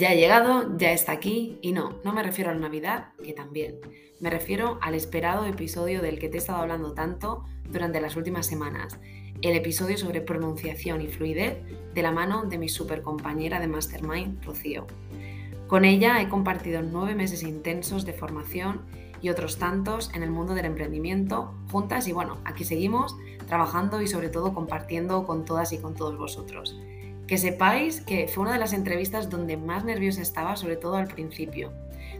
Ya ha llegado, ya está aquí y no, no me refiero a la Navidad, que también. Me refiero al esperado episodio del que te he estado hablando tanto durante las últimas semanas, el episodio sobre pronunciación y fluidez de la mano de mi super compañera de Mastermind, Rocío. Con ella he compartido nueve meses intensos de formación y otros tantos en el mundo del emprendimiento juntas y bueno, aquí seguimos trabajando y sobre todo compartiendo con todas y con todos vosotros. Que sepáis que fue una de las entrevistas donde más nerviosa estaba, sobre todo al principio.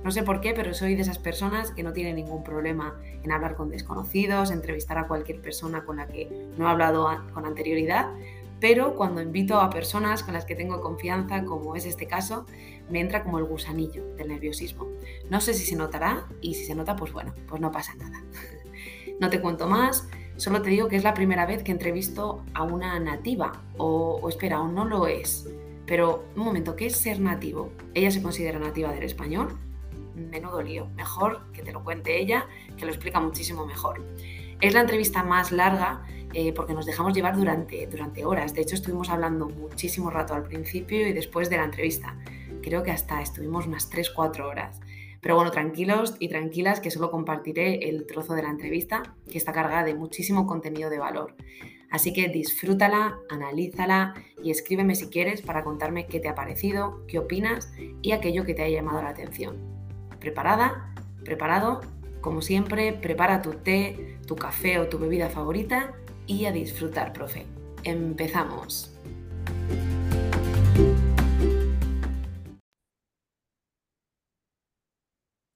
No sé por qué, pero soy de esas personas que no tienen ningún problema en hablar con desconocidos, entrevistar a cualquier persona con la que no he hablado con anterioridad, pero cuando invito a personas con las que tengo confianza, como es este caso, me entra como el gusanillo del nerviosismo. No sé si se notará y si se nota, pues bueno, pues no pasa nada. No te cuento más, Solo te digo que es la primera vez que entrevisto a una nativa, o, espera, o no lo es. Pero un momento, ¿qué es ser nativo? ¿Ella se considera nativa del español? Menudo lío. Mejor que te lo cuente ella, que lo explica muchísimo mejor. Es la entrevista más larga eh, porque nos dejamos llevar durante, durante horas. De hecho, estuvimos hablando muchísimo rato al principio y después de la entrevista. Creo que hasta estuvimos unas 3-4 horas. Pero bueno, tranquilos y tranquilas que solo compartiré el trozo de la entrevista que está cargada de muchísimo contenido de valor. Así que disfrútala, analízala y escríbeme si quieres para contarme qué te ha parecido, qué opinas y aquello que te haya llamado la atención. ¿Preparada? ¿Preparado? Como siempre, prepara tu té, tu café o tu bebida favorita y a disfrutar, profe. Empezamos.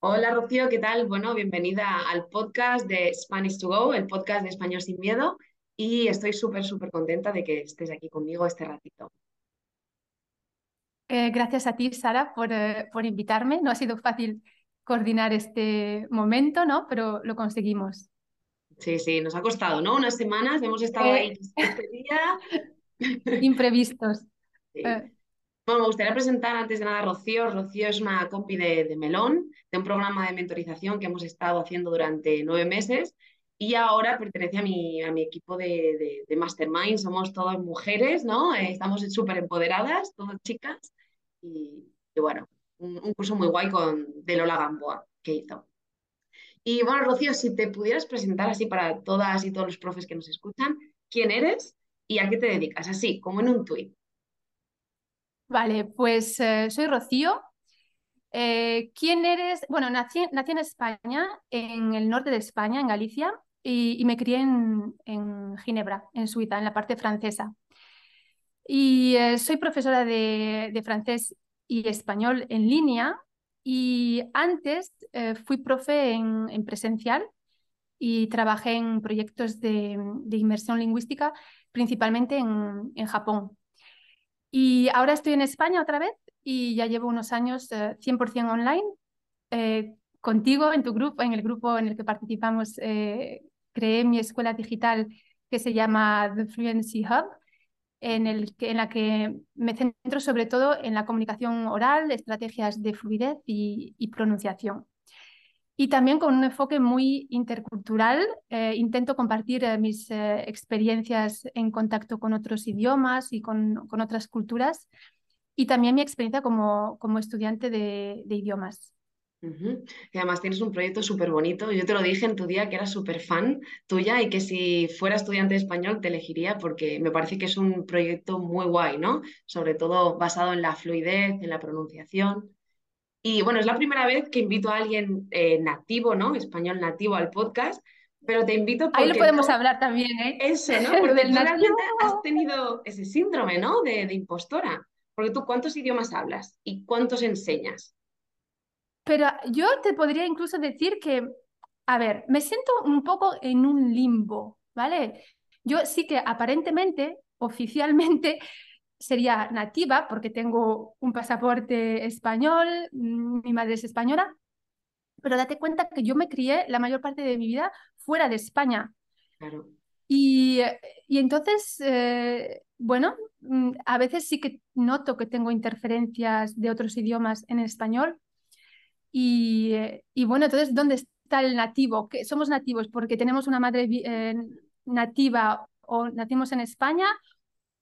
Hola Rocío, ¿qué tal? Bueno, bienvenida al podcast de Spanish to Go, el podcast de Español sin Miedo, y estoy súper, súper contenta de que estés aquí conmigo este ratito. Eh, gracias a ti, Sara, por, eh, por, invitarme. No ha sido fácil coordinar este momento, ¿no? Pero lo conseguimos. Sí, sí, nos ha costado, ¿no? Unas semanas, hemos estado ahí eh, este día. Imprevistos. Bueno, me gustaría presentar antes de nada a Rocío. Rocío es una compi de, Melón, de un programa de mentorización que hemos estado haciendo durante nueve meses y ahora pertenece a mi, a mi equipo de, Mastermind. Somos todas mujeres, ¿no? Eh, estamos súper empoderadas, todas chicas. Y, bueno, un, curso muy guay con, de Lola Gamboa que hizo. Y bueno, Rocío, si te pudieras presentar así para todas y todos los profes que nos escuchan, ¿quién eres y a qué te dedicas? Así, como en un tuit. Vale, pues eh, soy Rocío. Eh, ¿Quién eres? Bueno, nací, en España, en el norte de España, en Galicia, y, me crié en, Ginebra, en Suiza, en la parte francesa. Y eh, soy profesora de, francés y español en línea. Y antes fui profe en, presencial y trabajé en proyectos de, inmersión lingüística, principalmente en Japón. Y ahora estoy en España otra vez y ya llevo unos años 100% eh, online. Eh, contigo, en tu grupo, en el grupo en el que participamos, eh, creé mi escuela digital que se llama The Fluency Hub, en, el en la que me centro sobre todo en la comunicación oral, estrategias de fluidez y pronunciación y también con un enfoque muy intercultural. Eh, intento compartir eh, mis eh, experiencias en contacto con otros idiomas y con, con, otras culturas y también mi experiencia como, como estudiante de, de idiomas. Y además tienes un proyecto súper bonito. Yo te lo dije en tu día que era súper fan tuya y que si fuera estudiante de español te elegiría porque me parece que es un proyecto muy guay, ¿no? Sobre todo basado en la fluidez, en la pronunciación. Y bueno, es la primera vez que invito a alguien eh, nativo, ¿no? Español nativo al podcast, pero te invito porque... Ahí lo podemos hablar también, ¿eh? Eso, ¿no? Porque tú realmente has tenido ese síndrome, ¿no? De, de impostora. Porque tú, ¿cuántos idiomas hablas y cuántos enseñas? Pero yo te podría incluso decir que, a ver, me siento un poco en un limbo, ¿vale? Yo sí que aparentemente, oficialmente, sería nativa porque tengo un pasaporte español, mm, mi madre es española, pero date cuenta que yo me crié la mayor parte de mi vida fuera de España. Claro. Y, y entonces, eh, bueno, mm, a veces sí que noto que tengo interferencias de otros idiomas en español. Y, y bueno, entonces, ¿dónde está el nativo? ¿Que ¿Somos nativos porque tenemos una madre eh, nativa o nacimos en España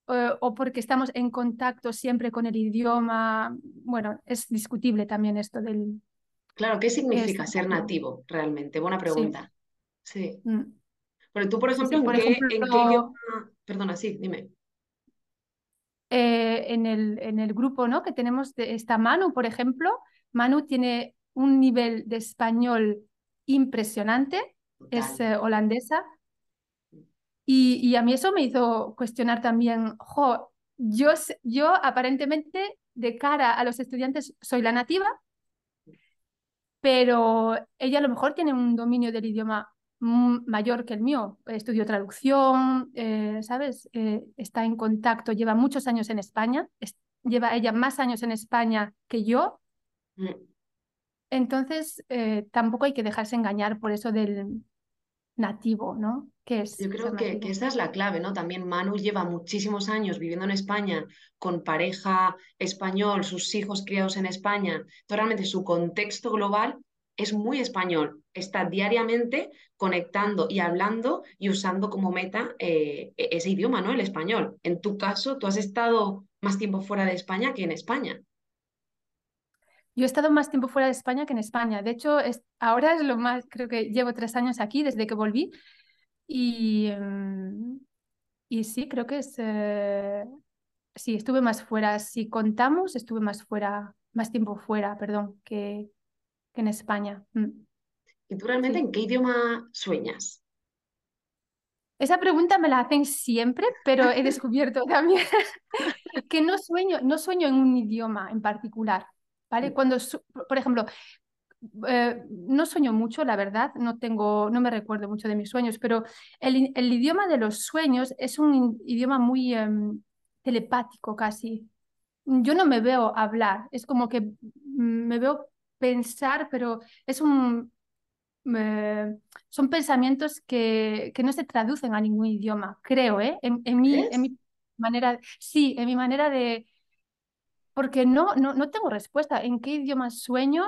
o porque estamos en contacto siempre con el idioma. Bueno, es discutible también esto del... Claro, ¿qué significa ser nativo realmente? Buena pregunta. Sí. Mm. Pero tú, por ejemplo, ¿en, qué, idioma... Perdona, sí, dime. Eh, en, el, en el grupo ¿no? que tenemos, de, está Manu, por ejemplo. Manu tiene un nivel de español impresionante, es eh, holandesa, y, a mí eso me hizo cuestionar también, jo, yo, yo aparentemente de cara a los estudiantes soy la nativa, pero ella a lo mejor tiene un dominio del idioma mayor que el mío. Estudió traducción, eh, ¿sabes? Eh, está en contacto, lleva muchos años en España, lleva ella más años en España que yo. Mm. Entonces, eh, tampoco hay que dejarse engañar por eso del nativo, ¿no? es Yo creo que, que, esa es la clave, ¿no? También Manu lleva muchísimos años viviendo en España con pareja español, sus hijos criados en España. Entonces, realmente su contexto global es muy español. Está diariamente conectando y hablando y usando como meta eh, e-, ese idioma, ¿no? El español. En tu caso, tú has estado más tiempo fuera de España que en España. Yo he estado más tiempo fuera de España que en España. De hecho, es, ahora es lo más, creo que llevo tres años aquí desde que volví. Y, em, y sí, creo que es, eh, sí, estuve más fuera. Si contamos, estuve más fuera, más tiempo fuera, perdón, que, que en España. Mm. ¿Y tú realmente en qué idioma sueñas? Esa pregunta me la hacen siempre, pero he descubierto también que no sueño, no sueño en un idioma en particular. ¿Vale? Mm. Cuando, por ejemplo, eh, no sueño mucho, la verdad, no tengo, no me recuerdo mucho de mis sueños, pero el, idioma de los sueños es un idioma muy em, telepático casi. Yo no me veo hablar, es como que me veo pensar, pero es un, son pensamientos que, que, no se traducen a ningún idioma, creo, ¿eh? En, en, mi, en mi manera, sí, en mi manera de, porque no, no, no tengo respuesta. ¿En qué idioma sueño?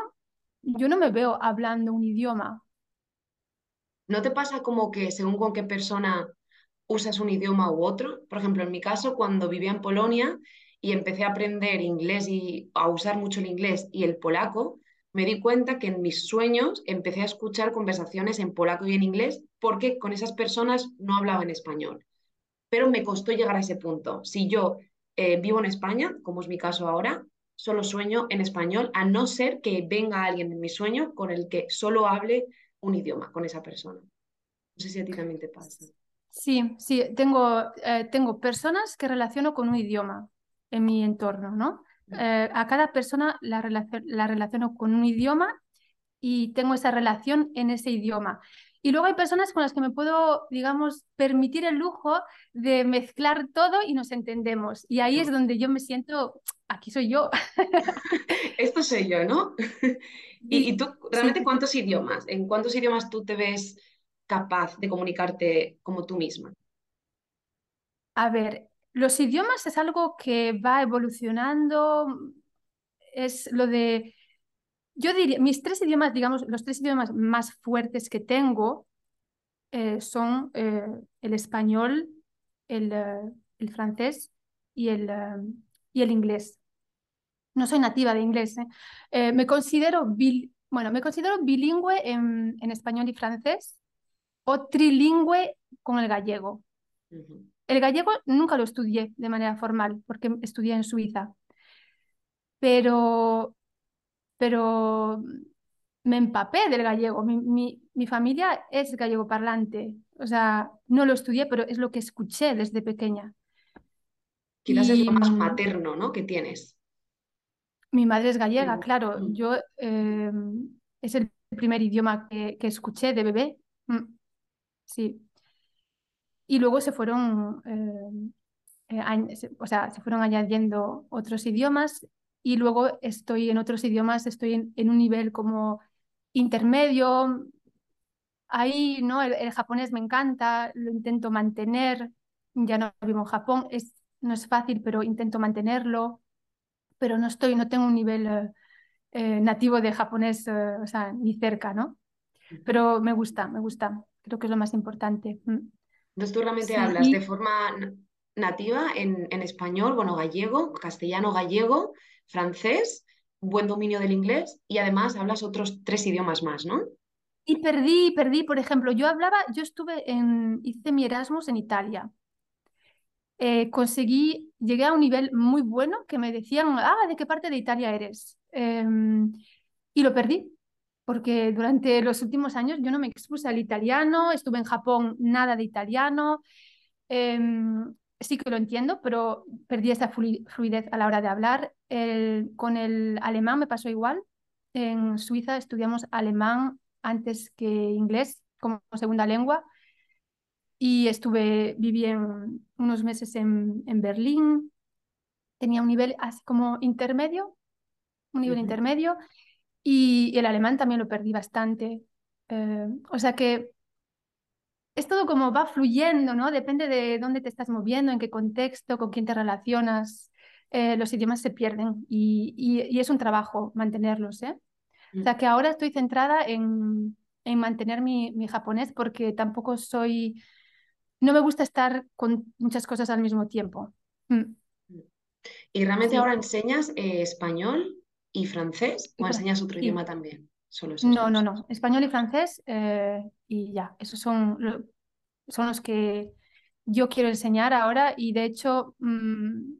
Yo no me veo hablando un idioma. ¿No te pasa como que según con qué persona usas un idioma u otro? Por ejemplo, en mi caso, cuando vivía en Polonia y empecé a aprender inglés y a usar mucho el inglés y el polaco, me di cuenta que en mis sueños empecé a escuchar conversaciones en polaco y en inglés porque con esas personas no hablaba en español. Pero me costó llegar a ese punto. Si yo eh, vivo en España, como es mi caso ahora, solo sueño en español, a no ser que venga alguien en mi sueño con el que solo hable un idioma con esa persona. No sé si a ti también te pasa. Sí, sí, tengo, eh, tengo personas que relaciono con un idioma en mi entorno, ¿no? Eh, a cada persona la, la relaciono con un idioma y tengo esa relación en ese idioma. Y luego hay personas con las que me puedo, digamos, permitir el lujo de mezclar todo y nos entendemos. Y ahí es donde yo me siento, aquí soy yo. Esto soy yo, ¿no? ¿Y, tú, realmente, cuántos idiomas? ¿En cuántos idiomas tú te ves capaz de comunicarte como tú misma? A ver, los idiomas es algo que va evolucionando, es lo de, yo diría, mis tres idiomas, digamos, los tres idiomas más fuertes que tengo eh, son eh, el español, el, eh, el francés y el, y el inglés. No soy nativa de inglés. me, considero bueno, me considero bilingüe en, en, español y francés o trilingüe con el gallego. El gallego nunca lo estudié de manera formal porque estudié en Suiza, pero, pero me empapé del gallego. Mi, mi, familia es gallego parlante, o sea, no lo estudié, pero es lo que escuché desde pequeña. Quizás es lo más mm, materno, ¿no? Que tienes. Mi madre es gallega, claro. Mm. Yo em, es el primer idioma que, que escuché de bebé. Mm, sí y luego se fueron, eh, eh, o sea, se fueron añadiendo otros idiomas y luego estoy en otros idiomas, estoy en, un nivel como intermedio. Ahí, ¿no? El, japonés me encanta, lo intento mantener. Ya no vivo en Japón, es, no es fácil, pero intento mantenerlo. Pero no estoy, no tengo un nivel eh, nativo de japonés, o sea, ni cerca, ¿no? Pero me gusta, me gusta. Creo que es lo más importante. Mm. Entonces tú realmente hablas de forma nativa en, en español, bueno, gallego, castellano, gallego, francés, buen dominio del inglés y además hablas otros tres idiomas más, ¿no? Y perdí, perdí, por ejemplo, yo hablaba, yo estuve en, hice mi Erasmus en Italia. Eh, conseguí, llegué a un nivel muy bueno que me decían, ah, ¿de qué parte de Italia eres? Em, y lo perdí, porque durante los últimos años yo no me expuse al italiano, estuve en Japón, nada de italiano. Em, sí que lo entiendo, pero perdí esa fluidez a la hora de hablar. con el alemán me pasó igual. En Suiza estudiamos alemán antes que inglés como segunda lengua y estuve, viví unos meses en, en, Berlín. Tenía un nivel así como intermedio, un nivel intermedio y el alemán también lo perdí bastante. Eh, o sea que es todo como va fluyendo, ¿no? Depende de dónde te estás moviendo, en qué contexto, con quién te relacionas. Eh, los idiomas se pierden y, y, es un trabajo mantenerlos, ¿eh? O sea mm. que ahora estoy centrada en, en mantener mi, mi, japonés porque tampoco soy, no me gusta estar con muchas cosas al mismo tiempo. Mm. ¿Y realmente ahora enseñas eh, español y francés o enseñas otro idioma también? No, no, no. Español y francés eh, y ya. Esos son, son los que yo quiero enseñar ahora y de hecho mm,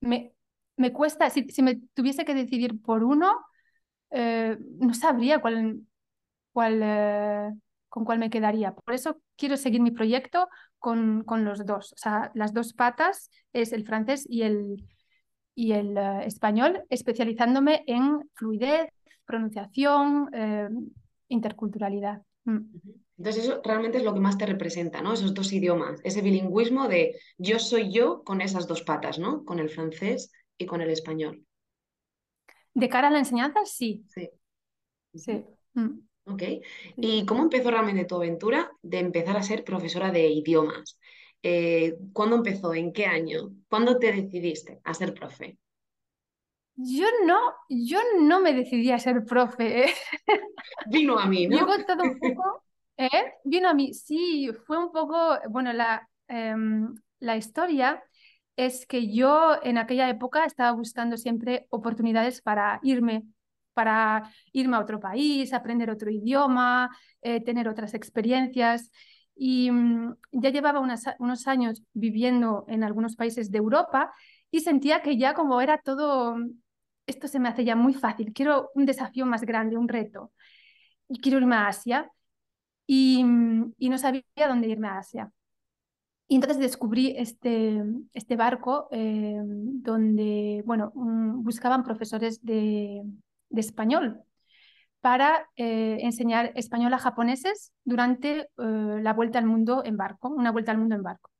me, me, cuesta, si, si, me tuviese que decidir por uno, eh, no sabría cuál, cuál, eh, con cuál me quedaría. Por eso quiero seguir mi proyecto con, con los dos. O sea, las dos patas es el francés y el, y el español, especializándome en fluidez, pronunciación, eh, interculturalidad. Mm. Entonces eso realmente es lo que más te representa, ¿no? Esos dos idiomas, ese bilingüismo de yo soy yo con esas dos patas, ¿no? Con el francés y con el español. De cara a la enseñanza, sí. Sí. Sí. Mm. Ok. ¿Y cómo empezó realmente tu aventura de empezar a ser profesora de idiomas? Eh, ¿Cuándo empezó? ¿En qué año? ¿Cuándo te decidiste a ser profe? Yo no, yo no me decidí a ser profe. ¿eh? Vino a mí, ¿no? Llegó todo un poco, ¿eh? Vino a mí, sí, fue un poco, bueno, la, em, la historia es que yo en aquella época estaba buscando siempre oportunidades para irme, para irme a otro país, aprender otro idioma, eh, tener otras experiencias. Y mm, ya llevaba unos años viviendo en algunos países de Europa y sentía que ya como era todo esto se me hace ya muy fácil, quiero un desafío más grande, un reto. Y quiero irme a Asia y, no sabía dónde irme a Asia. Y entonces descubrí este, este barco eh, donde, bueno, buscaban profesores de, español para eh, enseñar español a japoneses durante eh, la vuelta al mundo en barco, una vuelta al mundo en barco.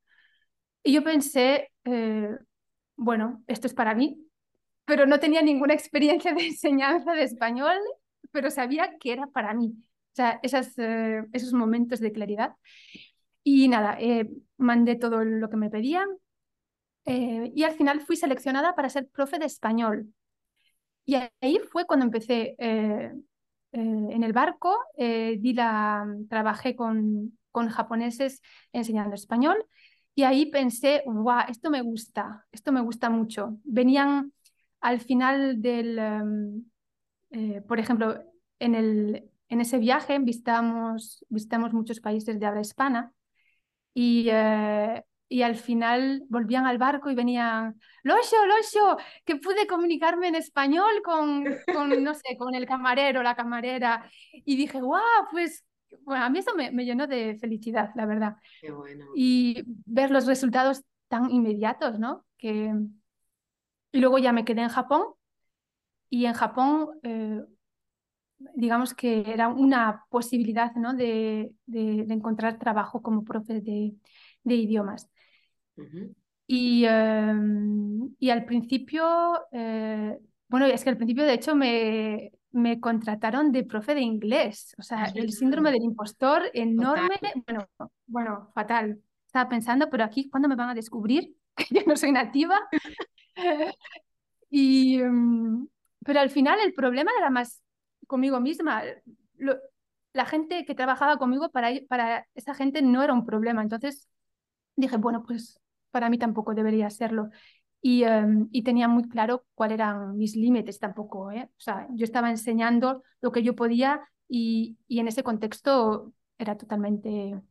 Y yo pensé, bueno, esto es para mí, pero no tenía ninguna experiencia de enseñanza de español, pero sabía que era para mí. O sea, esas, eh, esos momentos de claridad. Y nada, eh, mandé todo lo que me pedían eh, y al final fui seleccionada para ser profe de español. Y ahí fue cuando empecé en el barco, di la, trabajé con, con japoneses enseñando español y ahí pensé, wow, esto me gusta, esto me gusta mucho. Venían al final del, em, eh, por ejemplo, en, el, en ese viaje visitamos, visitamos muchos países de habla hispana y, eh, y al final volvían al barco y venían, Losho, Losho, que pude comunicarme en español con, con no sé, con el camarero, la camarera. Y dije, guau, pues bueno, a mí eso me, me, llenó de felicidad, la verdad. Qué bueno. Y ver los resultados tan inmediatos, ¿no? Que, luego ya me quedé en Japón y en Japón, eh, digamos que era una posibilidad ¿no? de, de, encontrar trabajo como profe de, de idiomas. y, em, y, al principio, eh, bueno, es que al principio de hecho me, me contrataron de profe de inglés, o sea, el síndrome del impostor enorme, bueno, bueno, fatal. Estaba pensando, pero aquí, ¿cuándo me van a descubrir que yo no soy nativa? y, mm, pero al final el problema era más conmigo misma. la gente que trabajaba conmigo, para, para esa gente no era un problema. Entonces dije, bueno, pues para mí tampoco debería serlo. Y, em, y tenía muy claro cuáles eran mis límites tampoco. ¿eh? O sea, yo estaba enseñando lo que yo podía y, y en ese contexto era totalmente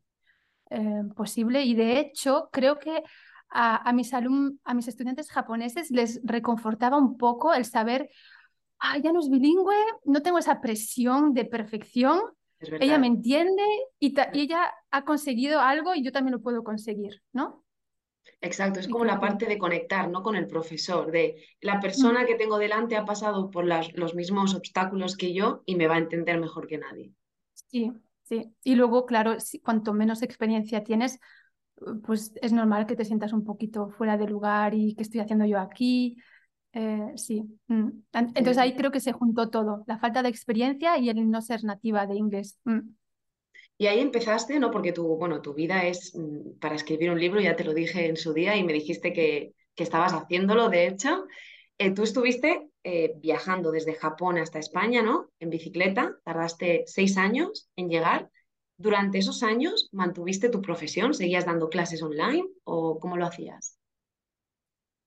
eh, posible. Y de hecho, creo que a, a mis alum a mis estudiantes japoneses les reconfortaba un poco el saber, ah, ya no es bilingüe, no tengo esa presión de perfección, ella me entiende y, y, ella ha conseguido algo y yo también lo puedo conseguir, ¿no? Exacto, es como la parte de conectar, ¿no? Con el profesor, de la persona que tengo delante ha pasado por las, los mismos obstáculos que yo y me va a entender mejor que nadie. Sí, sí. Y luego, claro, si, cuanto menos experiencia tienes, pues es normal que te sientas un poquito fuera de lugar y qué estoy haciendo yo aquí. Eh, sí. Mm. Entonces ahí creo que se juntó todo, la falta de experiencia y el no ser nativa de inglés. Mm. Y ahí empezaste, ¿no? Porque tu, bueno, tu vida es mm, para escribir un libro, ya te lo dije en su día y me dijiste que, que estabas haciéndolo, de hecho. Eh, tú estuviste eh, viajando desde Japón hasta España, ¿no? En bicicleta, tardaste seis años en llegar. ¿Durante esos años mantuviste tu profesión? ¿Seguías dando clases online o cómo lo hacías?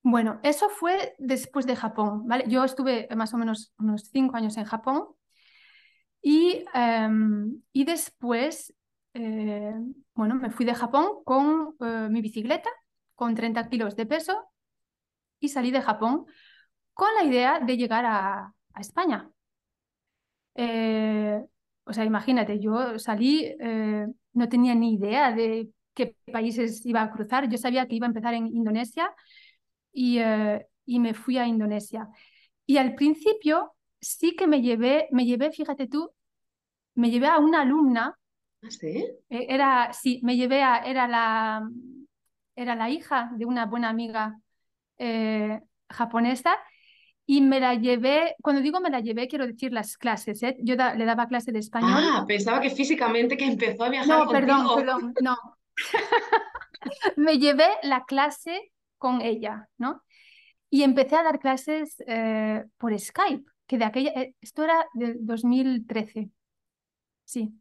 Bueno, eso fue después de Japón, ¿vale? Yo estuve más o menos unos cinco años en Japón y, em, y después, eh, bueno, me fui de Japón con eh, mi bicicleta, con 30 kilos de peso y salí de Japón con la idea de llegar a, a España. Eh, o sea, imagínate, yo salí, no tenía ni idea de qué países iba a cruzar. Yo sabía que iba a empezar en Indonesia y, eh, y me fui a Indonesia. Y al principio sí que me llevé, me llevé, fíjate tú, me llevé a una alumna. ¿Ah, sí? Eh, era, sí, me llevé a, era la, era la hija de una buena amiga eh, japonesa y me la llevé, cuando digo me la llevé, quiero decir las clases, ¿eh? Yo le daba clase de español. Ah, pensaba que físicamente que empezó a viajar No, perdón, perdón, no. me llevé la clase con ella, ¿no? Y empecé a dar clases eh, por Skype, que de aquella, eh, esto era del 2013, sí.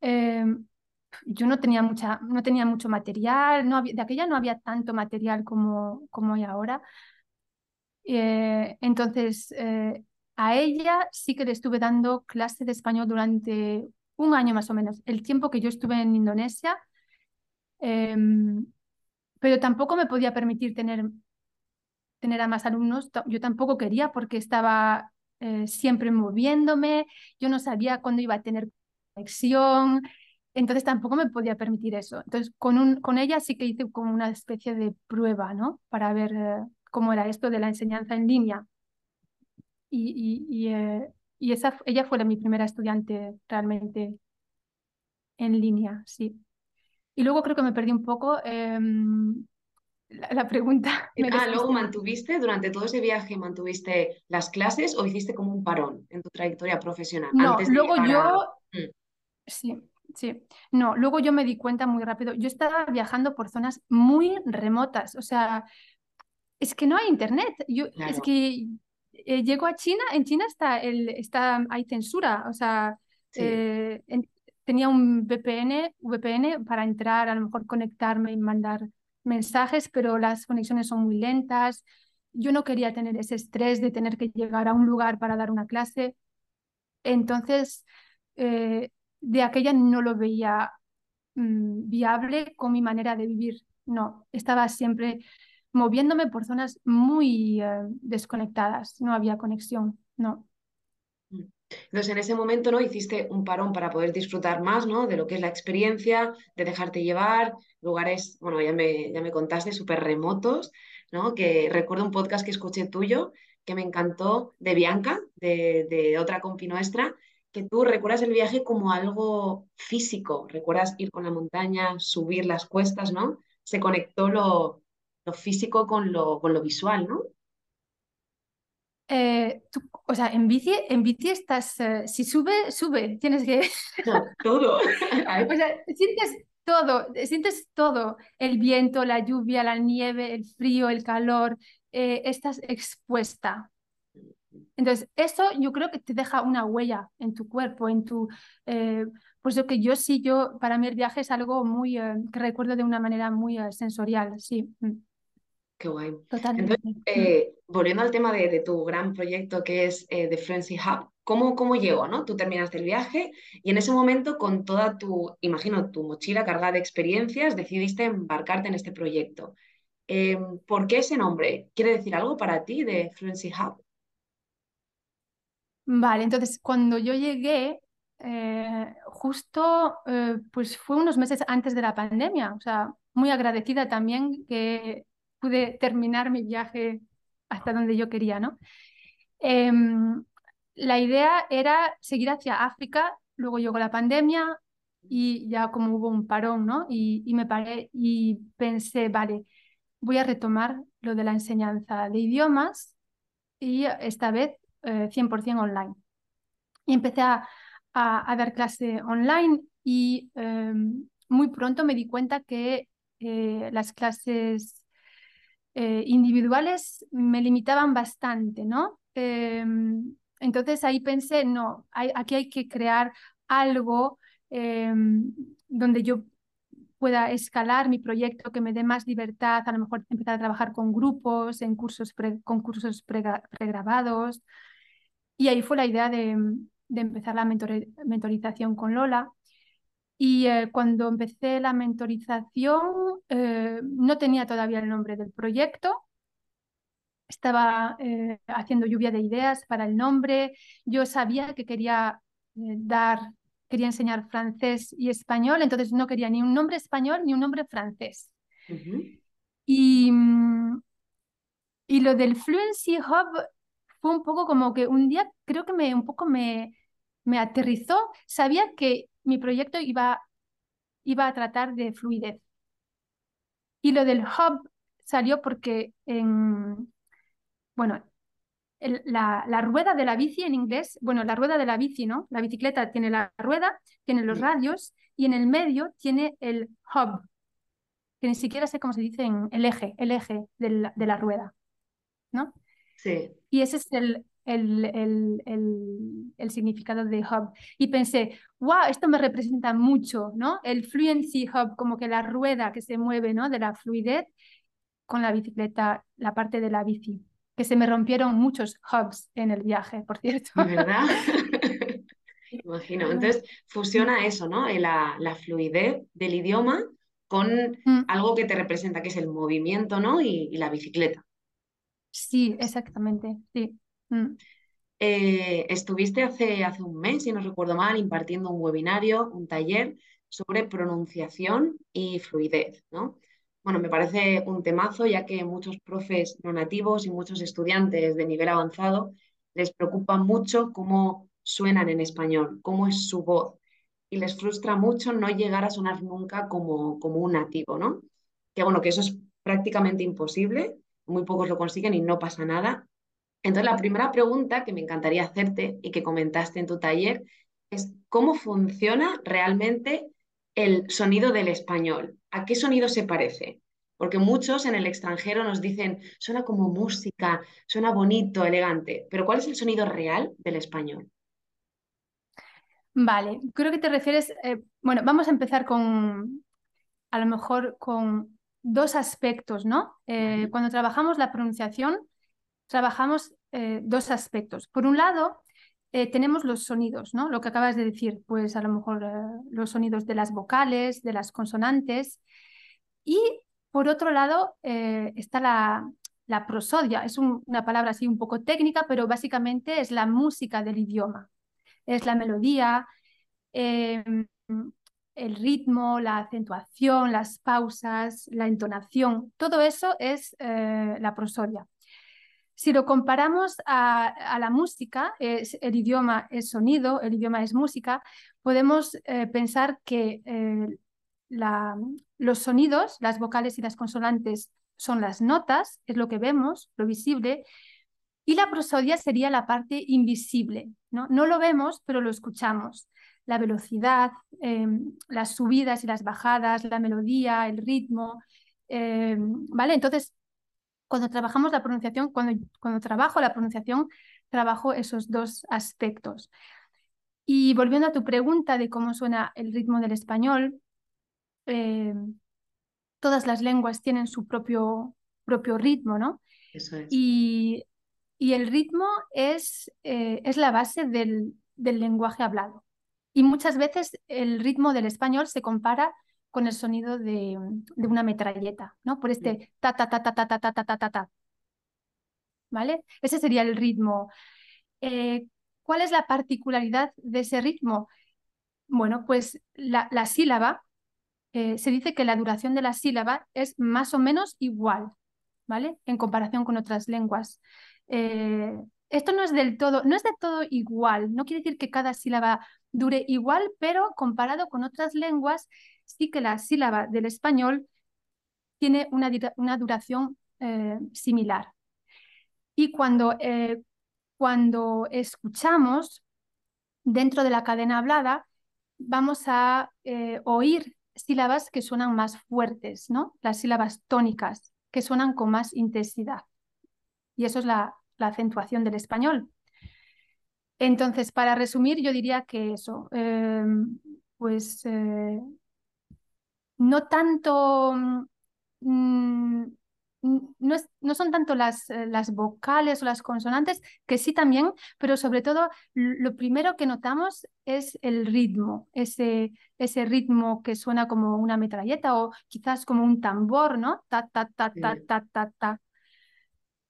Em, yo no tenía, mucha, no tenía mucho material, no de aquella no había tanto material como, como hay ahora. Eh, entonces, a ella sí que le estuve dando clase de español durante un año más o menos, el tiempo que yo estuve en Indonesia. Em, pero tampoco me podía permitir tener, tener a más alumnos. Yo tampoco quería porque estaba eh, siempre moviéndome, yo no sabía cuándo iba a tener conexión, entonces tampoco me podía permitir eso. Entonces con, con ella sí que hice como una especie de prueba, ¿no? Para ver eh, cómo era esto de la enseñanza en línea. Y, y, y, eh, y esa, ella fue mi primera estudiante realmente en línea, sí. Y luego creo que me perdí un poco em, la, pregunta. ah, luego mantuviste, durante todo ese viaje, ¿mantuviste las clases o hiciste como un parón en tu trayectoria profesional? No, luego yo... Mm. Sí, sí. No, luego yo me di cuenta muy rápido. Yo estaba viajando por zonas muy remotas, o sea, es que no hay internet. Yo, Es que eh, llego a China, en China está, el, está hay censura, o sea, eh, tenía un VPN, VPN para entrar, a lo mejor conectarme y mandar mensajes, pero las conexiones son muy lentas. Yo no quería tener ese estrés de tener que llegar a un lugar para dar una clase. Entonces, eh, de aquella no lo veía mm, viable con mi manera de vivir. No, estaba siempre moviéndome por zonas muy eh, desconectadas. No había conexión, no. Entonces, en ese momento, ¿no? Hiciste un parón para poder disfrutar más, ¿no? De lo que es la experiencia, de dejarte llevar, lugares, bueno, ya me, ya me contaste, súper remotos, ¿no? Que recuerdo un podcast que escuché tuyo que me encantó de Bianca, de, de otra compi nuestra, que tú recuerdas el viaje como algo físico, recuerdas ir con la montaña, subir las cuestas, ¿no? Se conectó lo, lo físico con lo, con lo visual, ¿no? Eh, o sea, en bici, en bici estás, eh, si sube, sube, tienes que... todo. o sea, sientes todo, sientes todo, el viento, la lluvia, la nieve, el frío, el calor, eh, estás expuesta. Entonces, eso yo creo que te deja una huella en tu cuerpo, en tu, Pues lo que yo sí, yo, para mí el viaje es algo muy, que recuerdo de una manera muy sensorial, sí. Qué guay. Totalmente. Entonces, eh, volviendo al tema de, tu gran proyecto que es The Fluency Hub, ¿cómo, ¿cómo llegó? ¿no? Tú terminaste el viaje y en ese momento con toda tu, imagino, tu mochila cargada de experiencias, decidiste embarcarte en este proyecto. ¿Por qué ese nombre? ¿Quiere decir algo para ti de Fluency Hub? Vale, entonces cuando yo llegué, eh, justo eh, pues fue unos meses antes de la pandemia, o sea, muy agradecida también que pude terminar mi viaje hasta donde yo quería, ¿no? Em, la idea era seguir hacia África, luego llegó la pandemia y ya como hubo un parón, ¿no? Y, y me paré y pensé, vale, voy a retomar lo de la enseñanza de idiomas y esta vez 100% eh, online. Y empecé a, a, dar clase online y em, muy pronto me di cuenta que eh, las clases eh, individuales me limitaban bastante, ¿no? Em, entonces ahí pensé, no, aquí hay que crear algo em, donde yo pueda escalar mi proyecto, que me dé más libertad, a lo mejor empezar a trabajar con grupos, en cursos con cursos pregrabados. Y ahí fue la idea de, de empezar la mentorización con Lola. Y eh, cuando empecé la mentorización, eh, no tenía todavía el nombre del proyecto. Estaba eh, haciendo lluvia de ideas para el nombre. Yo sabía que quería dar, quería enseñar francés y español, entonces no quería ni un nombre español ni un nombre francés. y, mm, y lo del Fluency Hub fue un poco como que un día creo que me un poco me, me aterrizó. Sabía que mi proyecto iba, iba a tratar de fluidez. Y lo del hub salió porque en, bueno, la, la, rueda de la bici en inglés, bueno, la rueda de la bici, ¿no? La bicicleta tiene la rueda, tiene los radios y en el medio tiene el hub, que ni siquiera sé cómo se dice en el eje, el eje de la, de la rueda, ¿no? Y ese es el, el, el, el, significado de hub. Y pensé, wow, esto me representa mucho, ¿no? El fluency hub, como que la rueda que se mueve, ¿no? De la fluidez con la bicicleta, la parte de la bici. Que se me rompieron muchos hubs en el viaje, por cierto. ¿Verdad? Imagino. Entonces, fusiona eso, ¿no? La, la fluidez del idioma con mm. algo que te representa, que es el movimiento, ¿no? y la bicicleta. Sí, exactamente, sí. Mm. Eh, estuviste hace, hace un mes, si no recuerdo mal, impartiendo un webinario, un taller sobre pronunciación y fluidez, ¿no? Bueno, me parece un temazo, ya que muchos profes no nativos y muchos estudiantes de nivel avanzado les preocupa mucho cómo suenan en español, cómo es su voz, y les frustra mucho no llegar a sonar nunca como, como un nativo, ¿no? Que bueno, que eso es prácticamente imposible, muy pocos lo consiguen y no pasa nada. Entonces, la primera pregunta que me encantaría hacerte y que comentaste en tu taller es cómo funciona realmente el sonido del español. ¿A qué sonido se parece? Porque muchos en el extranjero nos dicen, suena como música, suena bonito, elegante, pero ¿cuál es el sonido real del español? Vale, creo que te refieres, eh, bueno, vamos a empezar con, a lo mejor con dos aspectos, ¿no? Eh, cuando trabajamos la pronunciación, trabajamos eh, dos aspectos. Por un lado, eh, tenemos los sonidos, ¿no? Lo que acabas de decir, pues a lo mejor los sonidos de las vocales, de las consonantes. Y por otro lado está la, prosodia. Es una palabra así un poco técnica, pero básicamente es la música del idioma. Es la melodía, el ritmo, la acentuación, las pausas, la entonación, todo eso es eh, la prosodia. Si lo comparamos a, la música, el idioma es sonido, el idioma es música, podemos eh, pensar que eh, los sonidos, las vocales y las consonantes son las notas, es lo que vemos, lo visible, y la prosodia sería la parte invisible. No, no lo vemos, pero lo escuchamos la velocidad, em, las subidas y las bajadas, la melodía, el ritmo, ¿vale? Entonces, cuando trabajamos la pronunciación, cuando, cuando trabajo la pronunciación, trabajo esos dos aspectos. Y volviendo a tu pregunta de cómo suena el ritmo del español, eh, todas las lenguas tienen su propio, propio ritmo, ¿no? Eso es. Y, y el ritmo es, eh, es la base del, del lenguaje hablado. Y muchas veces el ritmo del español se compara con el sonido de, de una metralleta, ¿no? Por este ta ta ta ta ta ta ta ta ta ta ta. ¿Vale? Ese sería el ritmo. Eh, ¿Cuál es la particularidad de ese ritmo? Bueno, pues la, la sílaba, eh, se dice que la duración de la sílaba es más o menos igual, ¿vale? En comparación con otras lenguas. Eh, esto no es del todo, no es de todo igual, no quiere decir que cada sílaba dure igual, pero comparado con otras lenguas, sí que la sílaba del español tiene una, una duración eh, similar. Y cuando, eh, cuando escuchamos dentro de la cadena hablada, vamos a eh, oír sílabas que suenan más fuertes, ¿no? Las sílabas tónicas, que suenan con más intensidad. Y eso es la, la acentuación del español. Entonces, para resumir, yo diría que eso, pues no tanto, mm, no, no, son tanto las, eh, las vocales o las consonantes, que sí también, pero sobre todo lo primero que notamos es el ritmo, ese, ese ritmo que suena como una metralleta o quizás como un tambor, ¿no? Ta, ta, ta, ta, ta, ta, ta.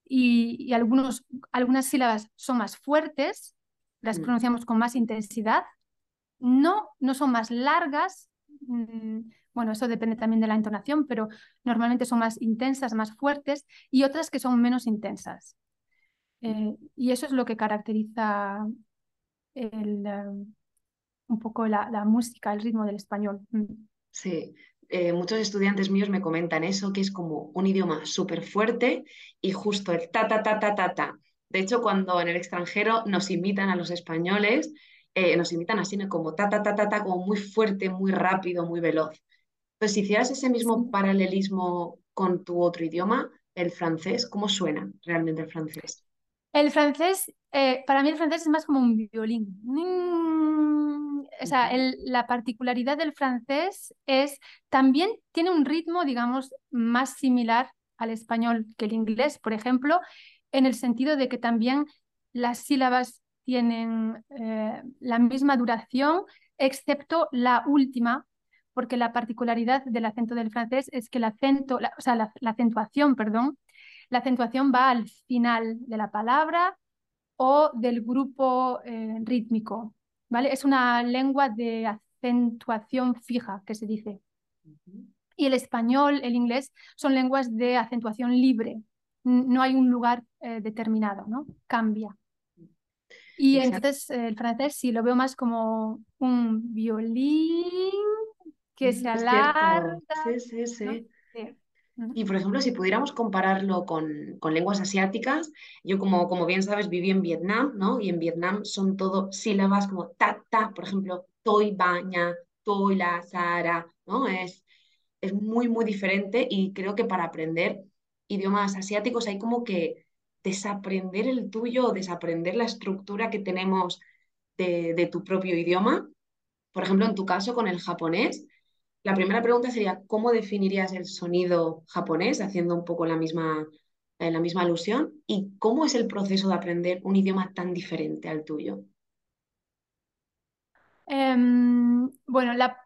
Y, y algunos, algunas sílabas son más fuertes, las mm. pronunciamos con más intensidad. No, no son más largas. Mm, bueno, eso depende también de la entonación, pero normalmente son más intensas, más fuertes, y otras que son menos intensas. Eh, y eso es lo que caracteriza el, eh, un poco la, la, música, el ritmo del español. Mm. Sí, eh, muchos estudiantes míos me comentan eso, que es como un idioma súper fuerte y justo el ta, ta, ta, ta, ta, ta de hecho, cuando en el extranjero nos invitan a los españoles, eh, nos invitan así como ta, ta, ta, ta, ta, como muy fuerte, muy rápido, muy veloz. Entonces, si hicieras ese mismo paralelismo con tu otro idioma, el francés, ¿cómo suena realmente el francés? El francés, eh, para mí el francés es más como un violín. O sea, la particularidad del francés es también tiene un ritmo, digamos, más similar al español que el inglés, por ejemplo, en el sentido de que también las sílabas tienen eh, la misma duración, excepto la última, porque la particularidad del acento del francés es que el acento, o sea, la, acentuación, perdón, la acentuación va al final de la palabra o del grupo eh, rítmico, ¿vale? Es una lengua de acentuación fija, que se dice. Y el español, el inglés, son lenguas de acentuación libre, no hay un lugar eh, determinado, ¿no? Cambia. Y entonces eh, el francés sí lo veo más como un violín que se alarga. Sí, sí, sí. Y por ejemplo, si pudiéramos compararlo con, con, lenguas asiáticas, yo como, como bien sabes viví en Vietnam, ¿no? Y en Vietnam son todo sílabas como ta, ta, por ejemplo, toi, baña, toi, la, sara, ¿no? Es, es muy, muy diferente y creo que para aprender idiomas asiáticos hay como que desaprender el tuyo desaprender la estructura que tenemos de, tu propio idioma. Por ejemplo, en tu caso con el japonés, la primera pregunta sería, ¿cómo definirías el sonido japonés, haciendo un poco la misma, eh, la misma alusión? ¿Y cómo es el proceso de aprender un idioma tan diferente al tuyo? Em, bueno, la,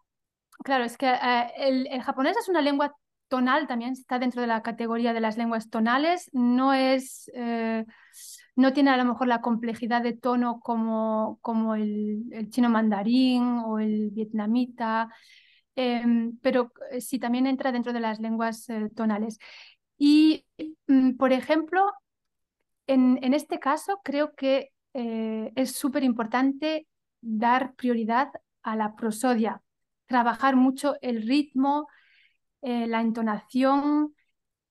claro, es que eh, el, el, japonés es una lengua tonal también está dentro de la categoría de las lenguas tonales. No es, eh, no tiene a lo mejor la complejidad de tono como, como el, chino mandarín o el vietnamita, em, pero eh, sí también entra dentro de las lenguas eh, tonales. Y, mm, por ejemplo, en, en, este caso creo que es súper importante dar prioridad a la prosodia, trabajar mucho el ritmo, eh, la entonación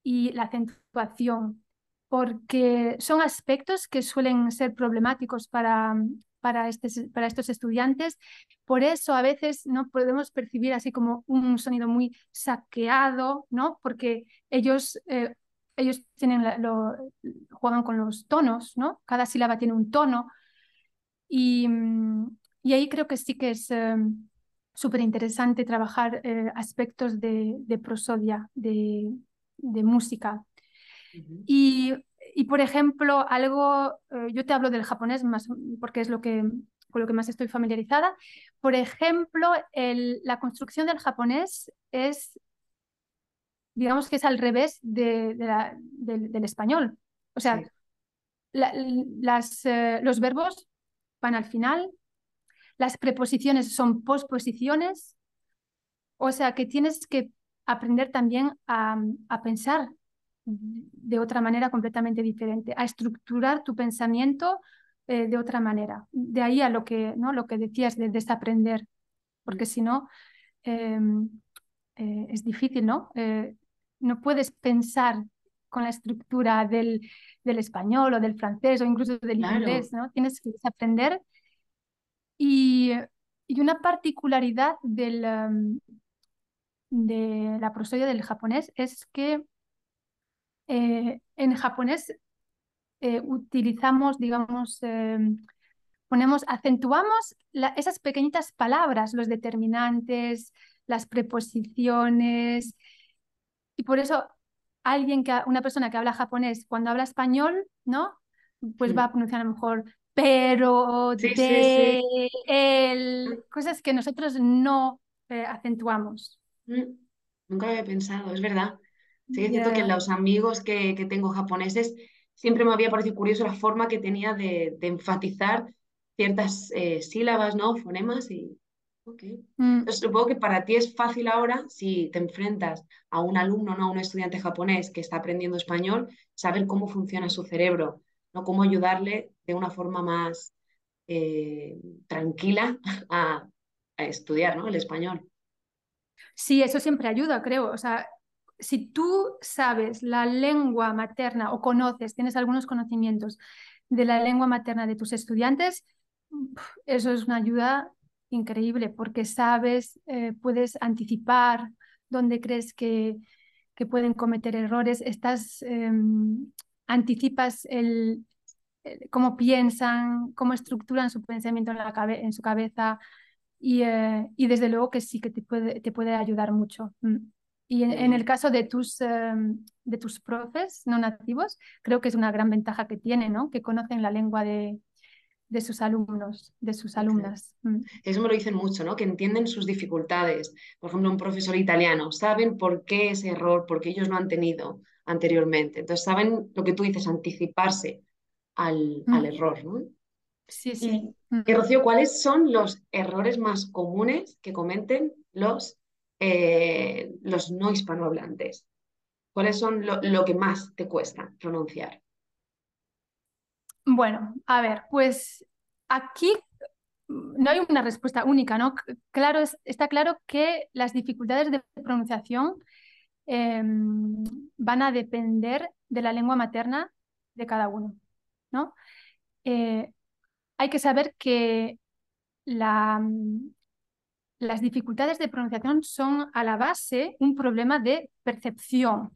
y la acentuación, porque son aspectos que suelen ser problemáticos para, para, este, para estos estudiantes. Por eso a veces no podemos percibir así como un sonido muy saqueado, ¿no? porque ellos, eh, ellos tienen lo, juegan con los tonos, ¿no? cada sílaba tiene un tono. Y, y ahí creo que sí que es em, súper interesante trabajar eh, aspectos de, de prosodia, de, de música. y, y, por ejemplo, algo, eh, yo te hablo del japonés más porque es lo que, con lo que más estoy familiarizada. Por ejemplo, el, la construcción del japonés es, digamos que es al revés de, de la, del español. O sea, sí. la, las, eh, los verbos van al final, las preposiciones son posposiciones, o sea que tienes que aprender también a, a, pensar de otra manera completamente diferente, a estructurar tu pensamiento eh, de otra manera. De ahí a lo que, ¿no? lo que decías de desaprender, porque si no, eh, eh, es difícil, ¿no? Eh, no puedes pensar con la estructura del, del, español o del francés o incluso del claro. inglés, ¿no? Tienes que desaprender y, y una particularidad del, um, de la prosodia del japonés es que eh, en japonés eh, utilizamos, digamos, eh, ponemos, acentuamos la, esas pequeñitas palabras, los determinantes, las preposiciones, y por eso alguien que, una persona que habla japonés, cuando habla español, ¿no? Pues va a pronunciar a lo mejor pero, sí, de, sí, sí. el, cosas que nosotros no eh, acentuamos. Mm, nunca había pensado, es verdad. Sí, cierto yeah. que los amigos que, que, tengo japoneses siempre me había parecido curioso la forma que tenía de, de enfatizar ciertas eh, sílabas, ¿no? Fonemas y... Okay. Mm. Entonces, supongo que para ti es fácil ahora, si te enfrentas a un alumno, ¿no? a un estudiante japonés que está aprendiendo español, saber cómo funciona su cerebro, ¿no? cómo ayudarle de una forma más eh, tranquila a, a, estudiar ¿no? el español. Sí, eso siempre ayuda, creo. O sea, si tú sabes la lengua materna o conoces, tienes algunos conocimientos de la lengua materna de tus estudiantes, eso es una ayuda increíble porque sabes, eh, puedes anticipar dónde crees que, que pueden cometer errores, estás, eh, anticipas el, cómo piensan, cómo estructuran su pensamiento en, la cabe en su cabeza y, eh, y, desde luego que sí que te puede, te puede ayudar mucho. Mm. Y en, en, el caso de tus, eh, de tus profes no nativos, creo que es una gran ventaja que tienen, ¿no? que conocen la lengua de, de sus alumnos, de sus alumnas. Mm. Eso me lo dicen mucho, ¿no? Que entienden sus dificultades. Por ejemplo, un profesor italiano, saben por qué ese error, porque ellos no han tenido anteriormente. Entonces, saben lo que tú dices, anticiparse al, mm. al error, ¿no? Sí, sí. Y, mm. y, Rocío, ¿cuáles son los errores más comunes que cometen los, eh, los no hispanohablantes? ¿Cuáles son lo, que más te cuesta pronunciar? Bueno, a ver, pues aquí no hay una respuesta única, ¿no? Claro, es, está claro que las dificultades de pronunciación eh, van a depender de la lengua materna de cada uno. ¿no? Eh, hay que saber que la, las dificultades de pronunciación son a la base un problema de percepción.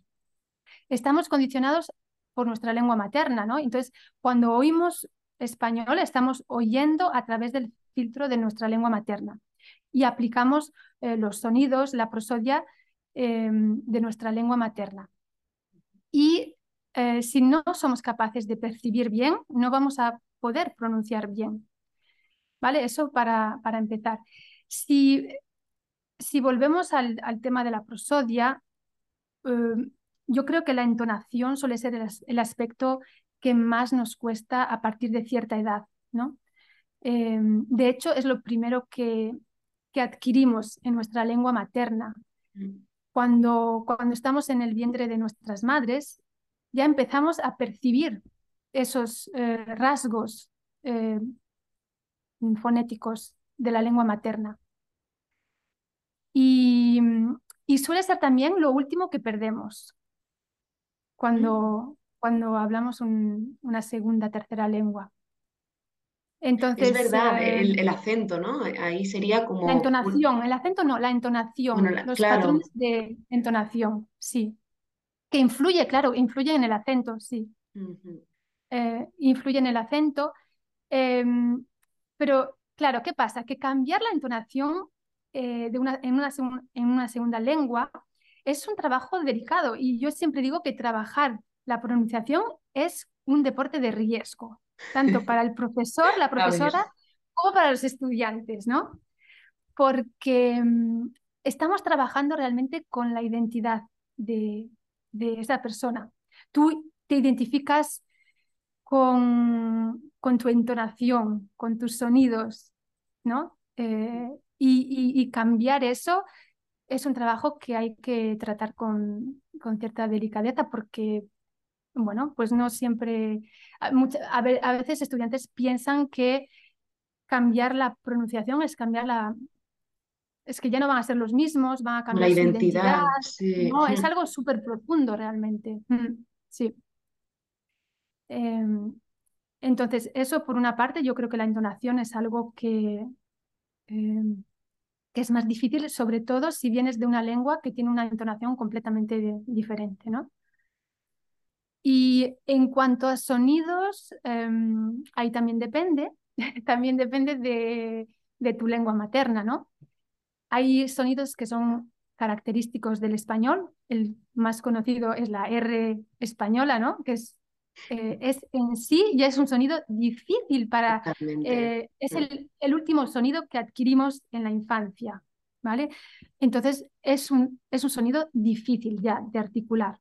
Estamos condicionados por nuestra lengua materna, ¿no? Entonces, cuando oímos español, estamos oyendo a través del filtro de nuestra lengua materna y aplicamos eh, los sonidos, la prosodia eh, de nuestra lengua materna. Y eh, si no somos capaces de percibir bien, no vamos a poder pronunciar bien. ¿Vale? Eso para, para empezar. Si, si volvemos al, al, tema de la prosodia, eh, yo creo que la entonación suele ser el, el, aspecto que más nos cuesta a partir de cierta edad, ¿no? Eh, de hecho, es lo primero que, que adquirimos en nuestra lengua materna. Mm. Cuando, cuando estamos en el vientre de nuestras madres, ya empezamos a percibir esos eh, rasgos eh, fonéticos de la lengua materna. Y, y, suele ser también lo último que perdemos cuando, cuando hablamos un, una segunda, tercera lengua. Entonces, es verdad, eh, el, el, acento, ¿no? Ahí sería como... La entonación, el acento no, la entonación, bueno, la, los claro. patrones de entonación, sí que influye, claro, influye en el acento, sí. Uh -huh. eh, influye en el acento, eh, pero claro, ¿qué pasa? Que cambiar la entonación eh, de una, en, una, en una segunda lengua es un trabajo delicado y yo siempre digo que trabajar la pronunciación es un deporte de riesgo, tanto para el profesor, la profesora, como para los estudiantes, ¿no? Porque mm, estamos trabajando realmente con la identidad de, de esa persona. Tú te identificas con, con tu entonación, con tus sonidos, ¿no? Eh, y, cambiar eso es un trabajo que hay que tratar con, con cierta delicadeza porque, bueno, pues no siempre, a, a, veces estudiantes piensan que cambiar la pronunciación es cambiar la, es que ya no van a ser los mismos, van a cambiar la identidad. Sí. No, es algo súper profundo realmente. Mm, sí. Em, entonces, eso por una parte, yo creo que la entonación es algo que, em, que es más difícil, sobre todo si vienes de una lengua que tiene una entonación completamente diferente, ¿no? Y en cuanto a sonidos, em, ahí también depende, también depende de, de tu lengua materna, ¿no? Hay sonidos que son característicos del español. El más conocido es la R española, ¿no? Que es, eh, es en sí ya es un sonido difícil para... Eh, es el, el, último sonido que adquirimos en la infancia, ¿vale? Entonces es un, es un sonido difícil ya de articular.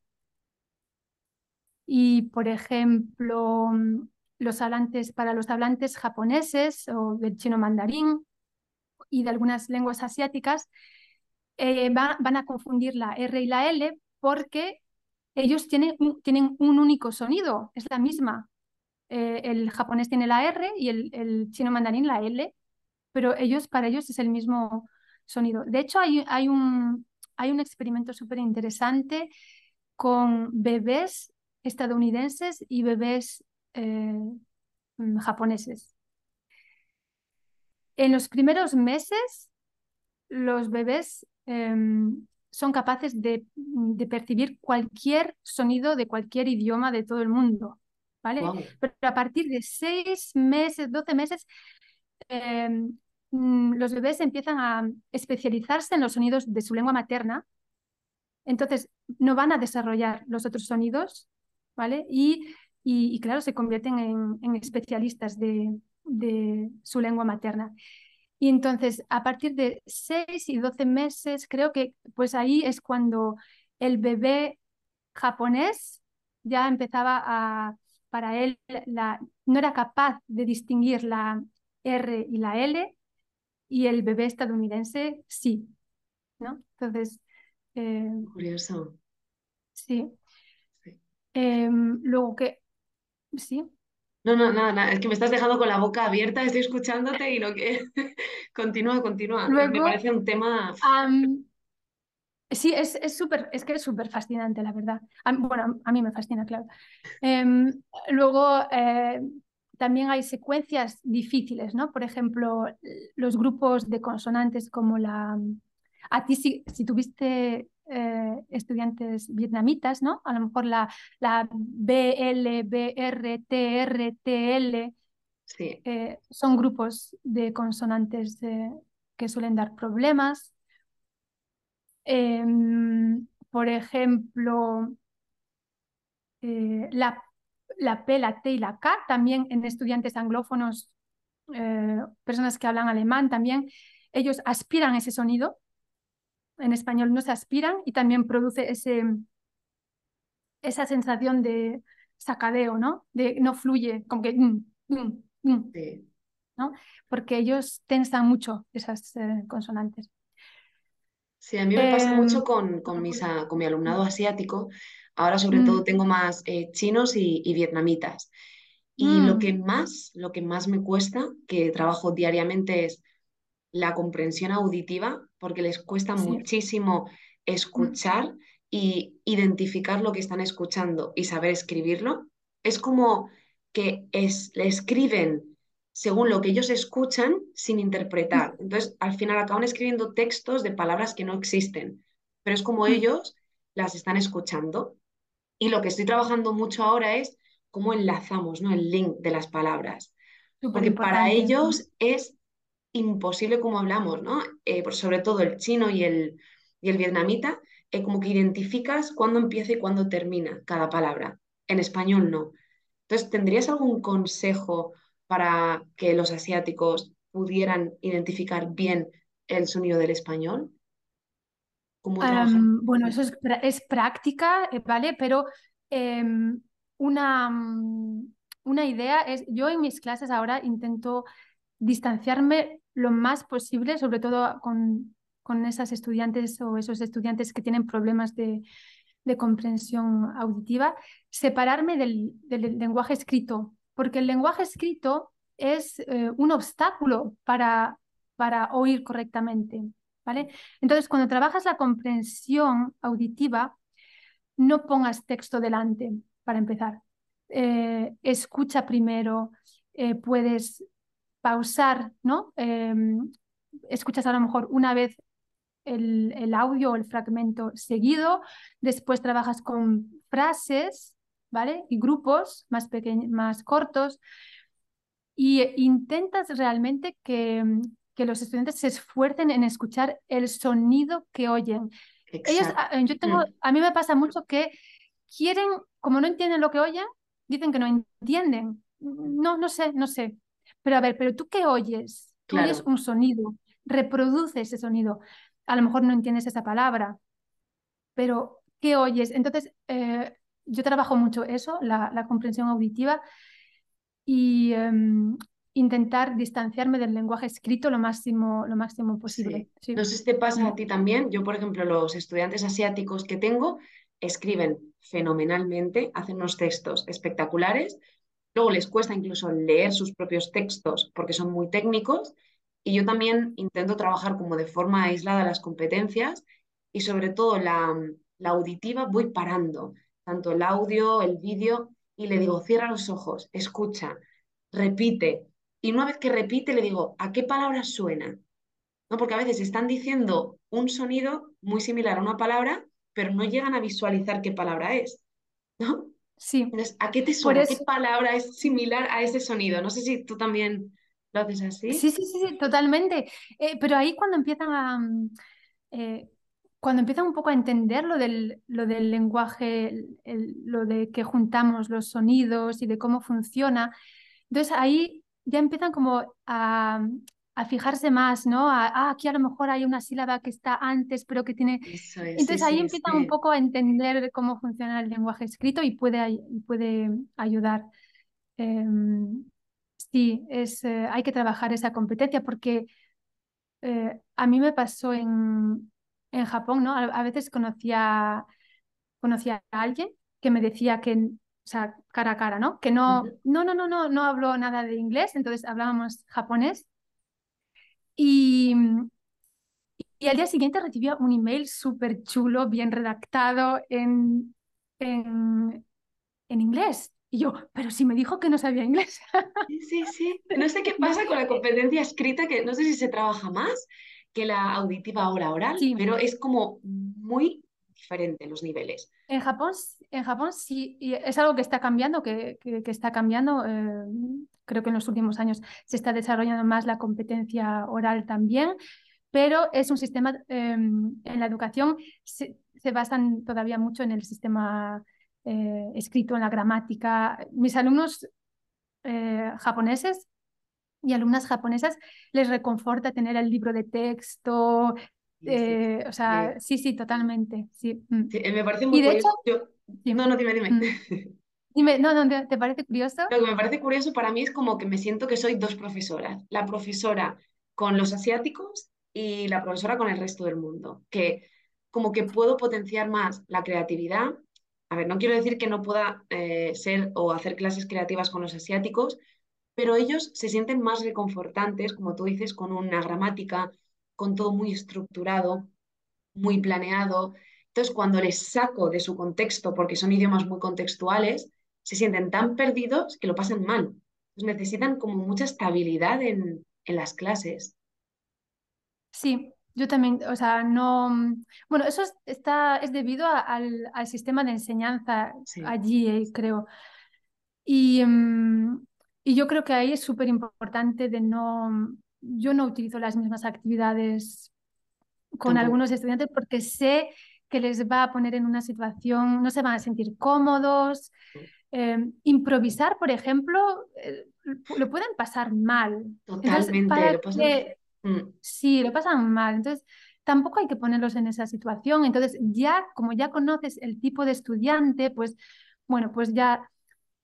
Y, por ejemplo, los hablantes, para los hablantes japoneses o del chino mandarín, y de algunas lenguas asiáticas eh, van a confundir la R y la L porque ellos tienen, tienen un único sonido, es la misma. Eh, el japonés tiene la R y el, chino mandarín la L, pero ellos, para ellos es el mismo sonido. De hecho, hay, hay, un, hay un experimento súper interesante con bebés estadounidenses y bebés eh, japoneses. En los primeros meses, los bebés em, son capaces de, percibir cualquier sonido de cualquier idioma de todo el mundo. ¿vale? Pero a partir de seis meses, doce meses, em, mm, los bebés empiezan a especializarse en los sonidos de su lengua materna. Entonces, no van a desarrollar los otros sonidos, ¿vale? Y, y, claro, se convierten en especialistas de, de su lengua materna. Y entonces, a partir de 6 y 12 meses, creo que pues ahí es cuando el bebé japonés ya empezaba a, para él, la, no era capaz de distinguir la R y la L, y el bebé estadounidense sí, ¿no? Entonces... Eh, Curioso. Sí. Em, luego que... Sí. No, no, nada, es que me estás dejando con la boca abierta, estoy escuchándote y lo que... continúa, continúa. me parece un tema... sí, es súper, es, que es súper fascinante, la verdad. bueno, a mí me fascina, claro. Em, luego, eh, también hay secuencias difíciles, ¿no? Por ejemplo, los grupos de consonantes como la... A ti, si, si tuviste eh, estudiantes vietnamitas, ¿no? A lo mejor la, la BL, BR, TR, TL sí. Eh, son grupos de consonantes que suelen dar problemas. Em, por ejemplo, eh, la, la P, la T y la K, también en estudiantes anglófonos, personas que hablan alemán también, ellos aspiran ese sonido en español no se aspiran y también produce ese, esa sensación de sacadeo, ¿no? De no fluye, como que... Mm, mm, mm, ¿no? Porque ellos tensan mucho esas eh, consonantes. Sí, a mí me pasa mucho em, con, con, mis, con mi alumnado asiático. Ahora sobre todo tengo más eh, chinos y, y, vietnamitas. Y lo que más, lo que más me cuesta, que trabajo diariamente, es la comprensión auditiva, porque les cuesta muchísimo escuchar y identificar lo que están escuchando y saber escribirlo. Es como que es, le escriben según lo que ellos escuchan sin interpretar. Entonces, al final acaban escribiendo textos de palabras que no existen, pero es como ellos las están escuchando. Y lo que estoy trabajando mucho ahora es cómo enlazamos ¿no? el link de las palabras. Porque para ellos es imposible como hablamos, ¿no? Eh, sobre todo el chino y el, y el vietnamita, eh, como que identificas cuándo empieza y cuándo termina cada palabra. En español no. Entonces, ¿tendrías algún consejo para que los asiáticos pudieran identificar bien el sonido del español? ¿Cómo um, bueno, eso es, es práctica, eh, ¿vale? Pero em, una, mm, una idea es, yo en mis clases ahora intento distanciarme lo más posible, sobre todo con, con esas estudiantes o esos estudiantes que tienen problemas de, de comprensión auditiva, separarme del, del, lenguaje escrito, porque el lenguaje escrito es eh, un obstáculo para, para oír correctamente. ¿vale? Entonces, cuando trabajas la comprensión auditiva, no pongas texto delante, para empezar. Eh, escucha primero, eh, puedes pausar, ¿no? Em, escuchas a lo mejor una vez el, audio o el fragmento seguido, después trabajas con frases, ¿vale? Y grupos más pequeños, más cortos, y intentas realmente que, que los estudiantes se esfuercen en escuchar el sonido que oyen. Ellos, yo tengo, mm. a mí me pasa mucho que quieren, como no entienden lo que oyen, dicen que no entienden. No, no sé, no sé. Pero a ver, pero tú qué oyes? Tú oyes un sonido, reproduce ese sonido. A lo mejor no entiendes esa palabra, pero ¿qué oyes? Entonces, eh, yo trabajo mucho eso, la, comprensión auditiva y em, intentar distanciarme del lenguaje escrito lo máximo, lo máximo posible. No sé si te pasa a ti también. Yo, por ejemplo, los estudiantes asiáticos que tengo escriben fenomenalmente, hacen unos textos espectaculares, Luego les cuesta incluso leer sus propios textos porque son muy técnicos y yo también intento trabajar como de forma aislada las competencias y sobre todo la, auditiva voy parando, tanto el audio, el vídeo y le digo, cierra los ojos, escucha, repite. Y una vez que repite le digo, ¿a qué palabra suena? ¿No? Porque a veces están diciendo un sonido muy similar a una palabra, pero no llegan a visualizar qué palabra es. ¿no? Sí. ¿a qué te suena? ¿Qué palabra es similar a ese sonido? No sé si tú también lo haces así. Sí, sí, sí, totalmente. Eh, pero ahí cuando empiezan a... Mm, eh, cuando empiezan un poco a entender lo del, lo del lenguaje, lo de que juntamos los sonidos y de cómo funciona, entonces ahí ya empiezan como a, a fijarse más, ¿no? ah, aquí a lo mejor hay una sílaba que está antes, pero que tiene... Entonces ahí empiezan un poco a entender cómo funciona el lenguaje escrito y puede, puede ayudar. Em, sí, es, eh, hay que trabajar esa competencia porque eh, a mí me pasó en, en Japón, ¿no? A, veces conocía, conocía a alguien que me decía que, o sea, cara a cara, ¿no? Que no, no, no, no, no, no hablo nada de inglés, entonces hablábamos japonés y, y al día siguiente recibía un email súper chulo, bien redactado en, en, en inglés. Y yo, pero si me dijo que no sabía inglés. Sí, sí, No sé qué pasa con la competencia escrita, que no sé si se trabaja más que la auditiva o la oral, pero es como muy diferente los niveles. En Japón, en Japón sí, es algo que está cambiando, que, que, está cambiando. Eh, creo que en los últimos años se está desarrollando más la competencia oral también, pero es un sistema, em, en la educación se, basan todavía mucho en el sistema eh, escrito, en la gramática. Mis alumnos eh, japoneses y alumnas japonesas les reconforta tener el libro de texto, eh, o sea, sí, sí, totalmente. Sí. Mm. me parece muy y de Hecho, No, no, dime, dime. Mm. Dime, no, no, ¿te, parece curioso? Lo que me parece curioso para mí es como que me siento que soy dos profesoras. La profesora con los asiáticos y la profesora con el resto del mundo. Que como que puedo potenciar más la creatividad. A ver, no quiero decir que no pueda eh, ser o hacer clases creativas con los asiáticos, pero ellos se sienten más reconfortantes, como tú dices, con una gramática, con todo muy estructurado, muy planeado. Entonces, cuando les saco de su contexto, porque son idiomas muy contextuales, se sienten tan perdidos que lo pasan mal. necesitan como mucha estabilidad en, las clases. Sí, yo también, o sea, no. Bueno, eso es, está, es debido al, sistema de enseñanza allí, eh, creo. Y, mm, y, yo creo que ahí es súper importante de no, yo no utilizo las mismas actividades con algunos estudiantes porque sé que les va a poner en una situación, no se van a sentir cómodos. Em, improvisar, por ejemplo, eh, lo pueden pasar mal. Totalmente. Mm. Sí, lo pasan mal. Entonces, tampoco hay que ponerlos en esa situación. Entonces, ya como ya conoces el tipo de estudiante, pues, bueno, pues ya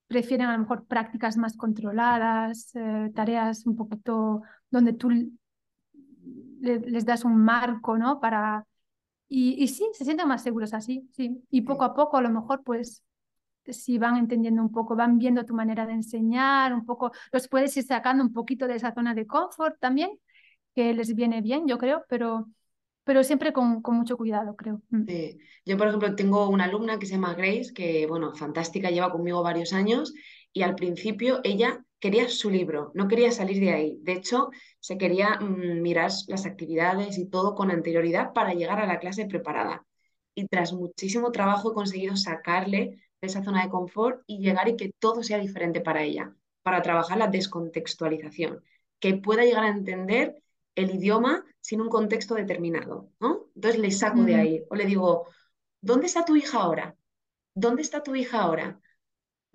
prefieren a lo mejor prácticas más controladas, eh, tareas un poquito donde tú les das un marco, ¿no? Para... Y, y, sí, se sienten más seguros así, sí. Y poco a poco a lo mejor pues si van entendiendo un poco, van viendo tu manera de enseñar, un poco, los puedes ir sacando un poquito de esa zona de confort también, que les viene bien, yo creo, pero, pero siempre con, con mucho cuidado, creo. Mm. Yo, por ejemplo, tengo una alumna que se llama Grace, que, bueno, fantástica, lleva conmigo varios años y al principio ella quería su libro, no quería salir de ahí. De hecho, se quería mm, mirar las actividades y todo con anterioridad para llegar a la clase preparada. Y tras muchísimo trabajo he conseguido sacarle de esa zona de confort y llegar y que todo sea diferente para ella, para trabajar la descontextualización, que pueda llegar a entender el idioma sin un contexto determinado, ¿no? Entonces le saco de ahí o le digo, ¿dónde está tu hija ahora? ¿Dónde está tu hija ahora?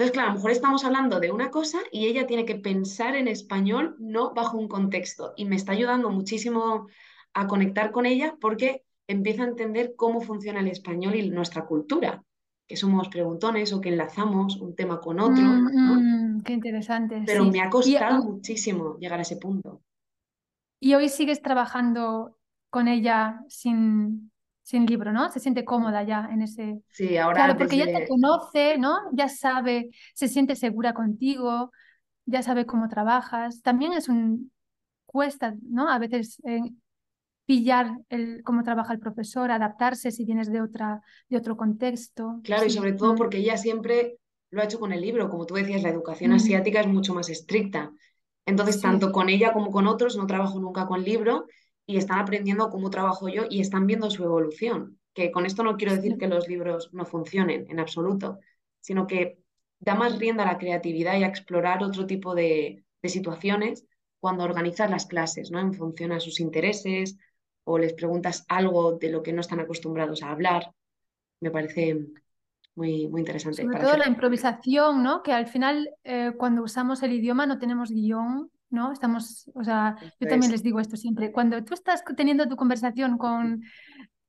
Entonces, claro, a lo mejor estamos hablando de una cosa y ella tiene que pensar en español, no bajo un contexto. Y me está ayudando muchísimo a conectar con ella porque empieza a entender cómo funciona el español y nuestra cultura que somos preguntones o que enlazamos un tema con otro. Mm, mm, qué interesante. Pero me ha costado muchísimo llegar a ese punto. Y hoy sigues trabajando con ella sin, sin libro, ¿no? Se siente cómoda ya en ese... Sí, ahora... Claro, porque ya te conoce, ¿no? Ya sabe, se siente segura contigo, ya sabe cómo trabajas. También es un... cuesta, ¿no? A veces eh, pillar el, cómo trabaja el profesor, adaptarse si vienes de, otra, de otro contexto. Claro, y sobre todo porque ella siempre lo ha hecho con el libro. Como tú decías, la educación mm. asiática es mucho más estricta. Entonces, tanto con ella como con otros, no trabajo nunca con libro y están aprendiendo cómo trabajo yo y están viendo su evolución. Que con esto no quiero decir que los libros no funcionen en absoluto, sino que da más rienda a la creatividad y a explorar otro tipo de, de situaciones cuando organizas las clases, ¿no? En función a sus intereses, o les preguntas algo de lo que no están acostumbrados a hablar. Me parece muy, muy interesante. Sobre todo la improvisación, ¿no? Que al final eh, cuando usamos el idioma no tenemos guion, ¿no? Estamos, o sea, yo también les digo esto siempre. Cuando tú estás teniendo tu conversación con,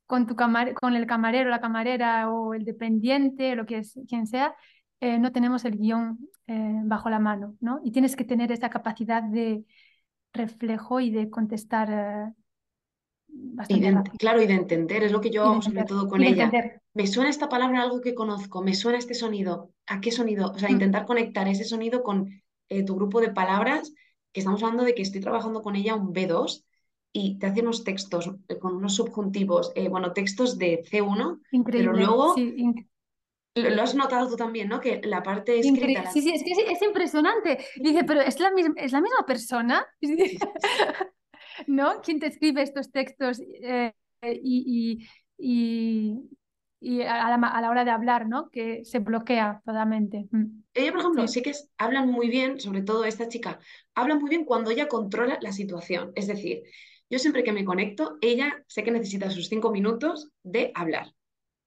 con, tu con el camarero, la camarera o el dependiente, lo que es, quien sea, eh, no tenemos el guion eh, bajo la mano, ¿no? Y tienes que tener esa capacidad de reflejo y de contestar claro, y de entender, es lo que yo hago sobre todo con ella. Me suena esta palabra algo que conozco, me suena este sonido. ¿A qué sonido? O sea, mm. intentar conectar ese sonido con eh, tu grupo de palabras, que estamos hablando de que estoy trabajando con ella un B2 y te hace unos textos eh, con unos subjuntivos, eh, bueno, textos de C1, pero luego... Lo has notado tú también, ¿no? Que la parte escrita... Sí, sí, es que es, impresionante. Dice, pero ¿es la, misma, ¿es la misma persona? ¿no? ¿Quién te escribe estos textos eh, y, a, la, hora de hablar, ¿no? Que se bloquea totalmente. Mm. Ella, por ejemplo, sí, que hablan muy bien, sobre todo esta chica, habla muy bien cuando ella controla la situación. Es decir, yo siempre que me conecto, ella sé que necesita sus cinco minutos de hablar.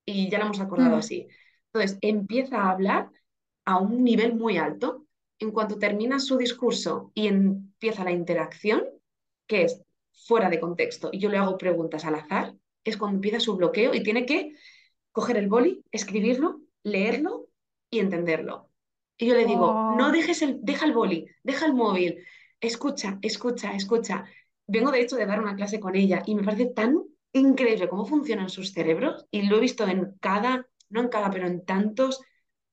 Y ya lo hemos acordado mm. así. Entonces, empieza a hablar a un nivel muy alto. En cuanto termina su discurso y empieza la interacción, que es fuera de contexto y yo le hago preguntas al azar, es cuando empieza su bloqueo y tiene que coger el boli, escribirlo, leerlo y entenderlo. Y yo le digo, oh. no dejes el, deja el boli, deja el móvil, escucha, escucha, escucha. Vengo de hecho de dar una clase con ella y me parece tan increíble cómo funcionan sus cerebros y lo he visto en cada, no en cada, pero en tantos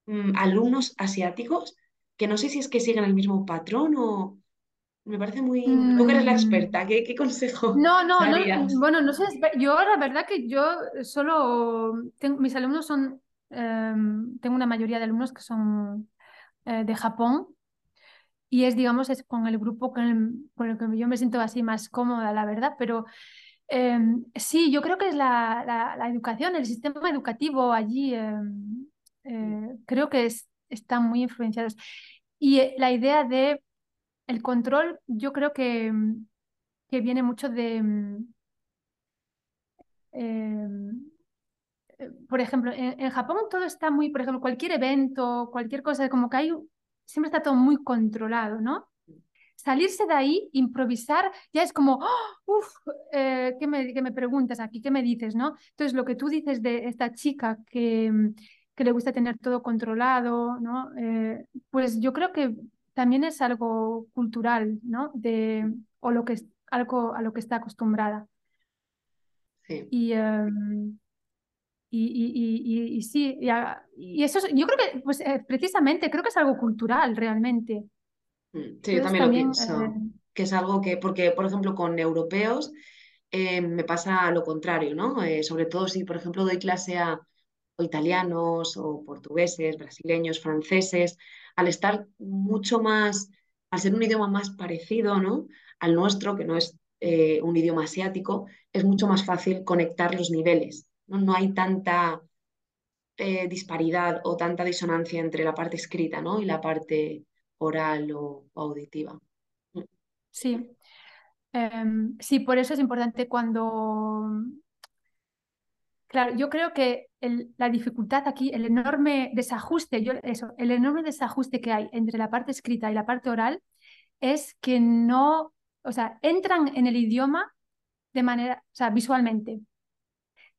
mm, alumnos asiáticos que no sé si es que siguen el mismo patrón o, me parece muy... Tú eres la mm. experta, ¿qué, qué consejo No, no, no, bueno, no sé, yo la verdad que yo solo, tengo, mis alumnos son, em, tengo una mayoría de alumnos que son eh, de Japón y es, digamos, es con el grupo con el, con el, que yo me siento así más cómoda, la verdad, pero em, sí, yo creo que es la, la, educación, el sistema educativo allí, em, eh, creo que es, están muy influenciados. Y eh, la idea de el control, yo creo que, que viene mucho de, mm, em, eh, por ejemplo, en, Japón todo está muy, por ejemplo, cualquier evento, cualquier cosa, como que hay, siempre está todo muy controlado, ¿no? Salirse de ahí, improvisar, ya es como, uff, eh, ¿qué, me, ¿qué, me, preguntas aquí? ¿Qué me dices, no? Entonces, lo que tú dices de esta chica que, mm, que le gusta tener todo controlado, ¿no? Eh, pues yo creo que también es algo cultural, ¿no? De, o lo que es, algo a lo que está acostumbrada. Sí. Y, em, y, y, sí, y, eso yo creo que, pues eh, precisamente, creo que es algo cultural realmente. Mm, sí, yo también, lo pienso, eh, que es algo que, porque, por ejemplo, con europeos eh, me pasa lo contrario, ¿no? sobre todo si, por ejemplo, doy clase a italianos o portugueses, brasileños, franceses, al estar mucho más, al ser un idioma más parecido, ¿no? Al nuestro, que no es un idioma asiático, es mucho más fácil conectar los niveles no, hay tanta eh, disparidad o tanta disonancia entre la parte escrita ¿no? y la parte oral o, auditiva. Sí. Em, sí, por eso es importante cuando... Claro, yo creo que la dificultad aquí, el enorme desajuste, yo, eso, el enorme desajuste que hay entre la parte escrita y la parte oral es que no, o sea, entran en el idioma de manera, o sea, visualmente,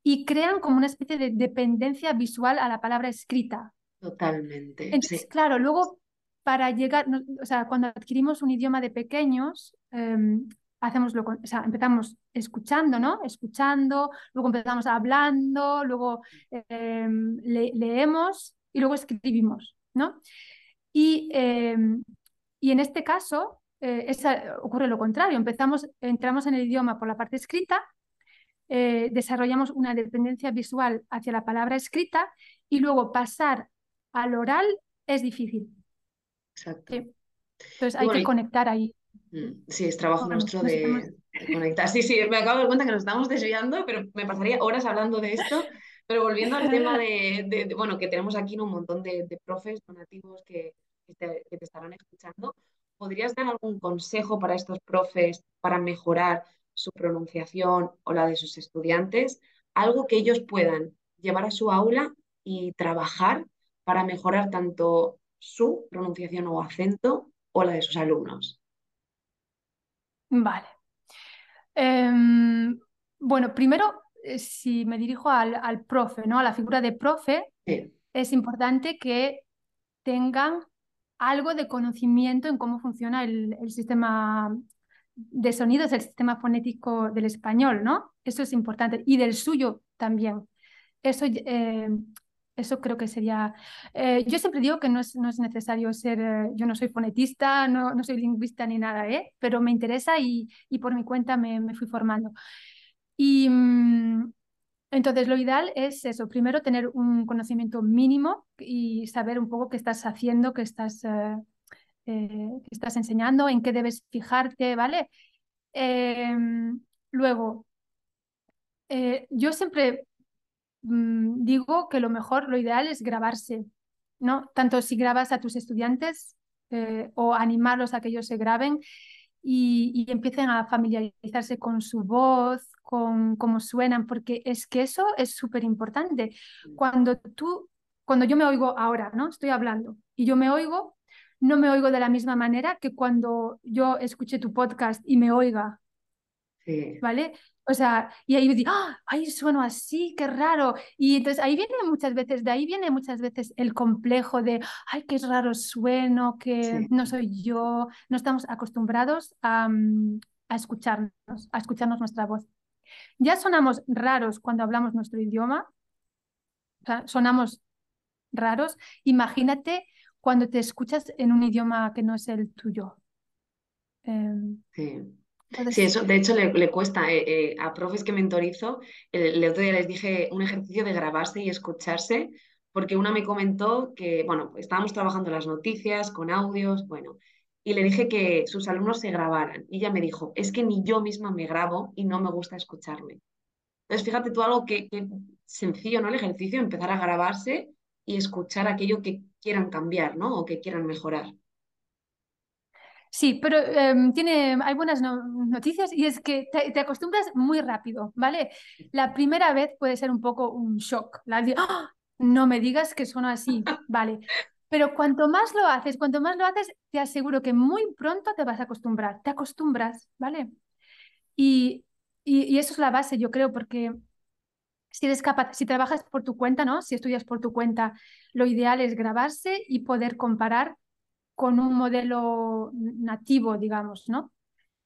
y crean como una especie de dependencia visual a la palabra escrita. Totalmente. Entonces, claro, luego para llegar, o sea, cuando adquirimos un idioma de pequeños, em, hacemos lo, o sea, empezamos escuchando, ¿no? Escuchando, luego empezamos hablando, luego em, leemos y luego escribimos, ¿no? Y, em, y en este caso eh, ocurre lo contrario, empezamos, entramos en el idioma por la parte escrita eh, desarrollamos una dependencia visual hacia la palabra escrita y luego pasar al oral es difícil. Exacto. Entonces hay que conectar ahí. Mm, sí, es trabajo nuestro de, conectar. Sí, sí, me acabo de dar cuenta que nos estamos desviando, pero me pasaría horas hablando de esto. Pero volviendo al tema de, bueno, que tenemos aquí un montón de, profes donativos que, que te estarán escuchando, ¿podrías dar algún consejo para estos profes para mejorar su pronunciación o la de sus estudiantes, algo que ellos puedan llevar a su aula y trabajar para mejorar tanto su pronunciación o acento o la de sus alumnos. Vale. Em, bueno, primero, eh, si me dirijo al, profe, ¿no? A la figura de profe, es importante que tengan algo de conocimiento en cómo funciona el, el sistema de sonido es el sistema fonético del español, ¿no? Eso es importante. Y del suyo también. Eso, eh, eso creo que sería... Eh, yo siempre digo que no es, no es necesario ser... Eh, yo no soy fonetista, no, no, soy lingüista ni nada, ¿eh? Pero me interesa y, y por mi cuenta me, me fui formando. Y mm, entonces lo ideal es eso, primero tener un conocimiento mínimo y saber un poco qué estás haciendo, qué estás eh, que estás enseñando, en qué debes fijarte, ¿vale? Em, luego, yo siempre mm, digo que lo mejor, lo ideal es grabarse, ¿no? Tanto si grabas a tus estudiantes eh, o animarlos a que ellos se graben y, y empiecen a familiarizarse con su voz, con cómo suenan, porque es que eso es súper importante. Cuando tú, cuando yo me oigo ahora, ¿no? Estoy hablando y yo me oigo, no me oigo de la misma manera que cuando yo escuché tu podcast y me oiga. ¿Vale? O sea, y ahí digo, ¡ah! ¡Ay, sueno así! ¡Qué raro! Y entonces ahí viene muchas veces, de ahí viene muchas veces el complejo de, ¡ay, qué raro sueno! Que no soy yo. No estamos acostumbrados a, mm, a escucharnos, a escucharnos nuestra voz. Ya sonamos raros cuando hablamos nuestro idioma. O sea, sonamos raros. Imagínate cuando te escuchas en un idioma que no es el tuyo. Em, sí. Eso de hecho le, cuesta eh, eh, a profes que mentorizo. El, otro día les dije un ejercicio de grabarse y escucharse, porque una me comentó que, bueno, estábamos trabajando las noticias con audios, bueno, y le dije que sus alumnos se grabaran. Y ella me dijo, es que ni yo misma me grabo y no me gusta escucharme. Entonces, fíjate tú algo que, que sencillo, ¿no? El ejercicio, empezar a grabarse y escuchar aquello que quieran cambiar, ¿no? O que quieran mejorar. Sí, pero em, tiene, hay buenas noticias y es que te, acostumbras muy rápido, ¿vale? La primera vez puede ser un poco un shock. La ¡Ah! No me digas que son así, ¿vale? Pero cuanto más lo haces, cuanto más lo haces, te aseguro que muy pronto te vas a acostumbrar. Te acostumbras, ¿vale? Y, y, eso es la base, yo creo, porque si eres capaz, si trabajas por tu cuenta, ¿no? Si estudias por tu cuenta, lo ideal es grabarse y poder comparar con un modelo nativo, digamos, ¿no?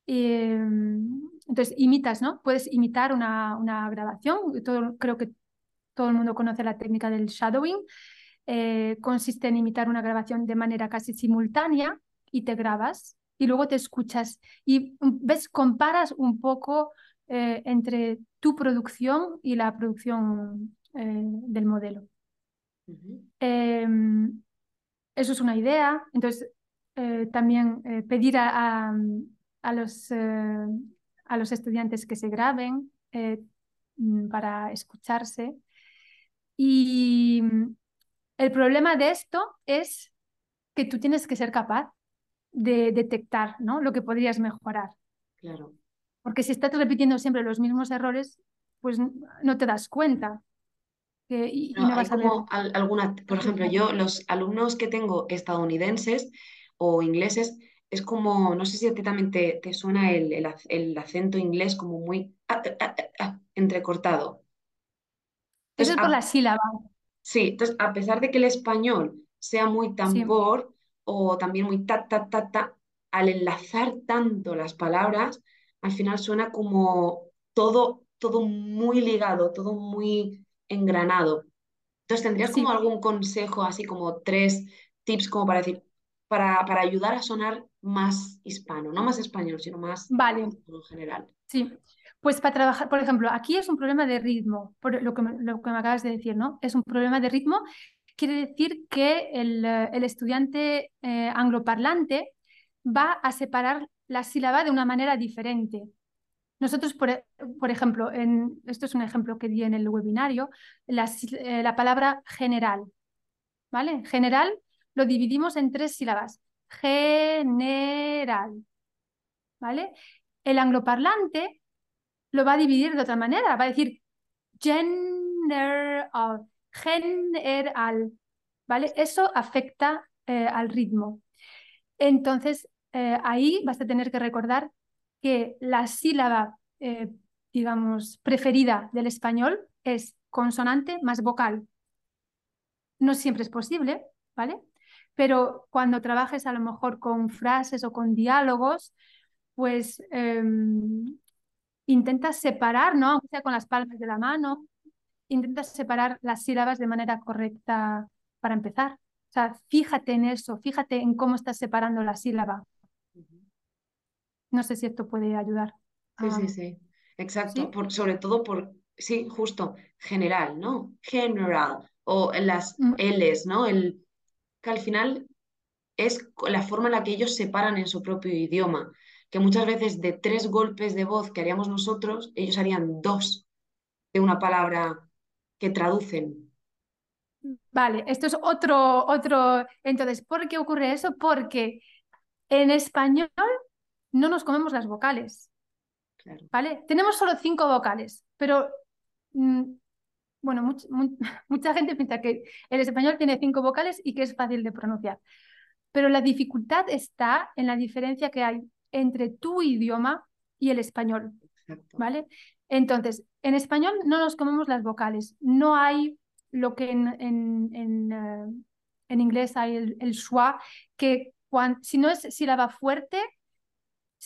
entonces, imitas, ¿no? Puedes imitar una, una grabación. Todo, creo que todo el mundo conoce la técnica del shadowing. Eh, consiste en imitar una grabación de manera casi simultánea y te grabas y luego te escuchas y ves, comparas un poco eh, entre tu producción y la producción eh, del modelo. Eso es una idea. Entonces, eh, también eh, pedir a, a, los, eh, a los estudiantes que se graben mm, para escucharse. Y mm, el problema de esto es que tú tienes que ser capaz de detectar ¿no? lo que podrías mejorar. Claro. Porque si estás repitiendo siempre los mismos errores, pues no te das cuenta y, no, vas a como alguna, por ejemplo, yo los alumnos que tengo estadounidenses o ingleses, es como, no sé si a ti también te, suena el, el, acento inglés como muy ah, ah, ah, entrecortado. Eso es por la sílaba. Sí, entonces a pesar de que el español sea muy tambor o también muy ta, ta, ta, ta, al enlazar tanto las palabras, al final suena como todo, todo muy ligado, todo muy engranado. Entonces, ¿tendrías como algún consejo, así como tres tips como para decir, para, para, ayudar a sonar más hispano, no más español, sino más vale. en general? Sí, pues para trabajar, por ejemplo, aquí es un problema de ritmo, por lo que me, lo que me acabas de decir, ¿no? Es un problema de ritmo, quiere decir que el, el estudiante eh, angloparlante va a separar la sílaba de una manera diferente. Nosotros, por, e, por, ejemplo, en, esto es un ejemplo que di en el webinario, la, eh, la, palabra general, ¿vale? General lo dividimos en tres sílabas. General, ¿vale? El angloparlante lo va a dividir de otra manera, va a decir general, general, ¿vale? Eso afecta eh, al ritmo. Entonces, eh, ahí vas a tener que recordar que la sílaba, eh, digamos, preferida del español es consonante más vocal. No siempre es posible, ¿vale? Pero cuando trabajes a lo mejor con frases o con diálogos, pues eh, intenta separar, ¿no? Sea con las palmas de la mano, intenta separar las sílabas de manera correcta para empezar. O sea, fíjate en eso, fíjate en cómo estás separando la sílaba. No sé si esto puede ayudar. Sí, sí, sí. Exacto. Por, sobre todo por, sí, justo, general, ¿no? General. O las mm. L's, ¿no? El, que al final es la forma en la que ellos se paran en su propio idioma. Que muchas veces de tres golpes de voz que haríamos nosotros, ellos harían dos de una palabra que traducen. Vale, esto es otro, otro. Entonces, ¿por qué ocurre eso? Porque en español no nos comemos las vocales. ¿Vale? Tenemos solo cinco vocales, pero mm, bueno, mucha gente piensa que el español tiene cinco vocales y que es fácil de pronunciar. Pero la dificultad está en la diferencia que hay entre tu idioma y el español. ¿Vale? Entonces, en español no nos comemos las vocales. No hay lo que en, en, en, eh, inglés hay el, el schwa, que si no es sílaba fuerte,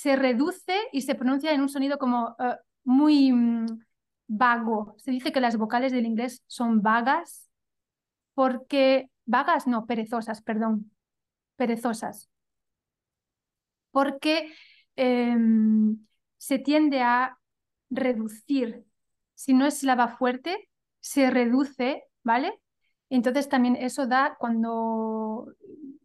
se reduce y se pronuncia en un sonido como eh, muy mm, vago. Se dice que las vocales del inglés son vagas porque, vagas no, perezosas, perdón, perezosas. Porque em, se tiende a reducir. Si no es sílaba fuerte, se reduce, ¿vale? Entonces también eso da cuando,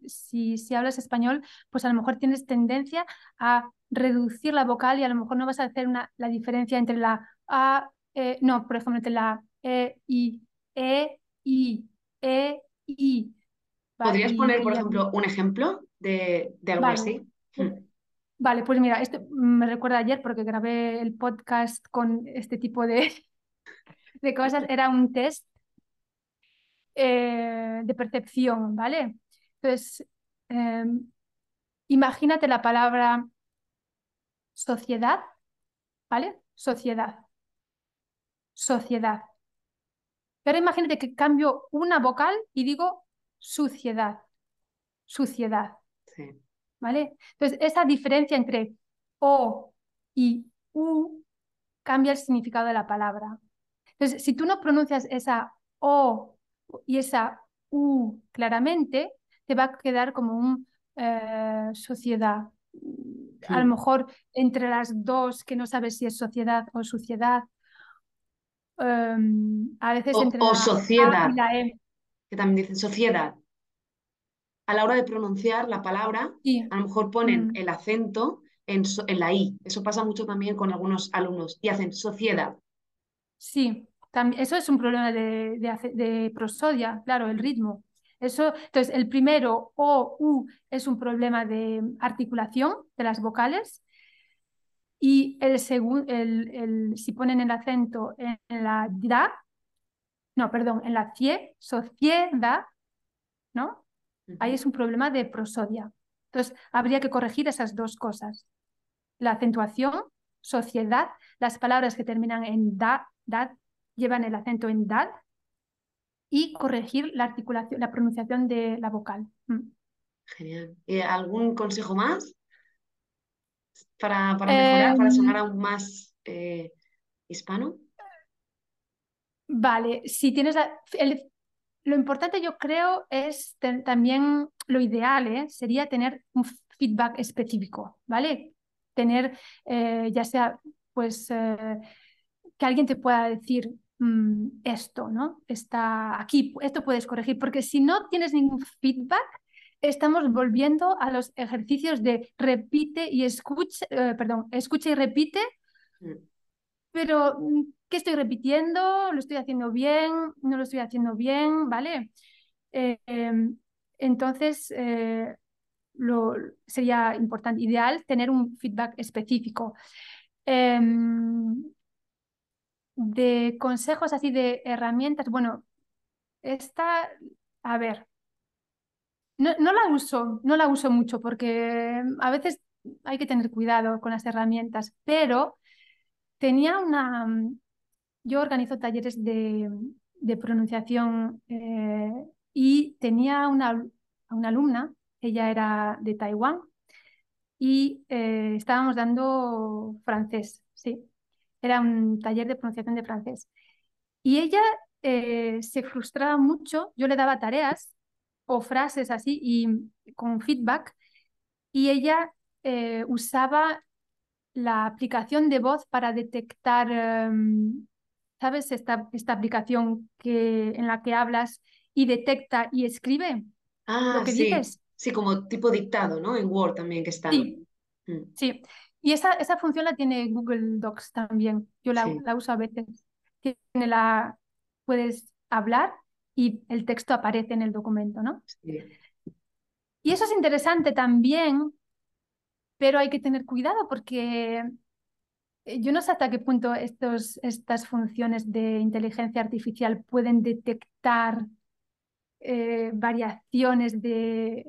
si, si hablas español, pues a lo mejor tienes tendencia a reducir la vocal y a lo mejor no vas a hacer una, la diferencia entre la A, e, no, por ejemplo, entre la E, I, E, I, E, I. ¿Podrías poner, por ejemplo, un ejemplo de, algo así? Hmm. Vale, pues mira, esto me recuerda ayer porque grabé el podcast con este tipo de, de cosas. Era un test eh, de percepción, ¿vale? Entonces, em, imagínate la palabra sociedad, ¿vale? Sociedad. Sociedad. Pero imagínate que cambio una vocal y digo suciedad. Suciedad. Sí. ¿Vale? Entonces, esa diferencia entre O y U cambia el significado de la palabra. Entonces, si tú no pronuncias esa O y esa U claramente, te va a quedar como un eh, sociedad. A lo mejor entre las dos, que no sabes si es sociedad o suciedad. Em, a veces O, entre o la A sociedad, y la E. que también dicen sociedad. A la hora de pronunciar la palabra, Sí. a lo mejor ponen Mm. el acento en, so- en la I. Eso pasa mucho también con algunos alumnos y hacen sociedad. Sí, también, eso es un problema de, de prosodia, claro, el ritmo. Eso, entonces, el primero, O, U, es un problema de articulación de las vocales. Y el segundo, el, el- si ponen el acento en, en la da, no, perdón, en la cie, sociedad, ¿no? Ahí es un problema de prosodia. Entonces, habría que corregir esas dos cosas. La acentuación, sociedad, las palabras que terminan en da, dad, llevan el acento en dad, y corregir la articulación, la pronunciación de la vocal. Mm. Genial. ¿Y algún consejo más para, para mejorar, para sonar Em, aún más eh, hispano? vale, si tienes la- el- lo importante yo creo es ten- también lo ideal, ¿eh? sería tener un feedback específico, ¿vale? Tener eh, ya sea pues que alguien te pueda decir mm, esto, ¿no? Está aquí, esto puedes corregir, porque si no tienes ningún feedback, estamos volviendo a los ejercicios de repite y escucha, eh, perdón, escucha y repite, pero mm, ¿qué estoy repitiendo? ¿Lo estoy haciendo bien? ¿No lo estoy haciendo bien? ¿Vale? Eh, em, entonces, eh, lo, sería importante, ideal, tener un feedback específico. De consejos así de herramientas, bueno, esta, a ver, no, no la uso, no la uso mucho porque a veces hay que tener cuidado con las herramientas, pero tenía una, yo organizo talleres de, de pronunciación eh, y tenía una, una alumna, ella era de Taiwán y eh, estábamos dando francés, sí, era un taller de pronunciación de francés. Y ella eh, se frustraba mucho, yo le daba tareas o frases así y con feedback y ella eh, usaba la aplicación de voz para detectar, em, ¿sabes? Esta, esta aplicación que, en la que hablas y detecta y escribe lo Ah, que sí, dices. sí, como tipo dictado, ¿no? En Word también que están. Sí, Mm, sí. Y esa, esa función la tiene Google Docs también. Yo la, Sí, la uso a veces. Tiene la, puedes hablar y el texto aparece en el documento, ¿no? sí. Y eso es interesante también, pero hay que tener cuidado porque eh, yo no sé hasta qué punto estos, estas funciones de inteligencia artificial pueden detectar eh, variaciones de,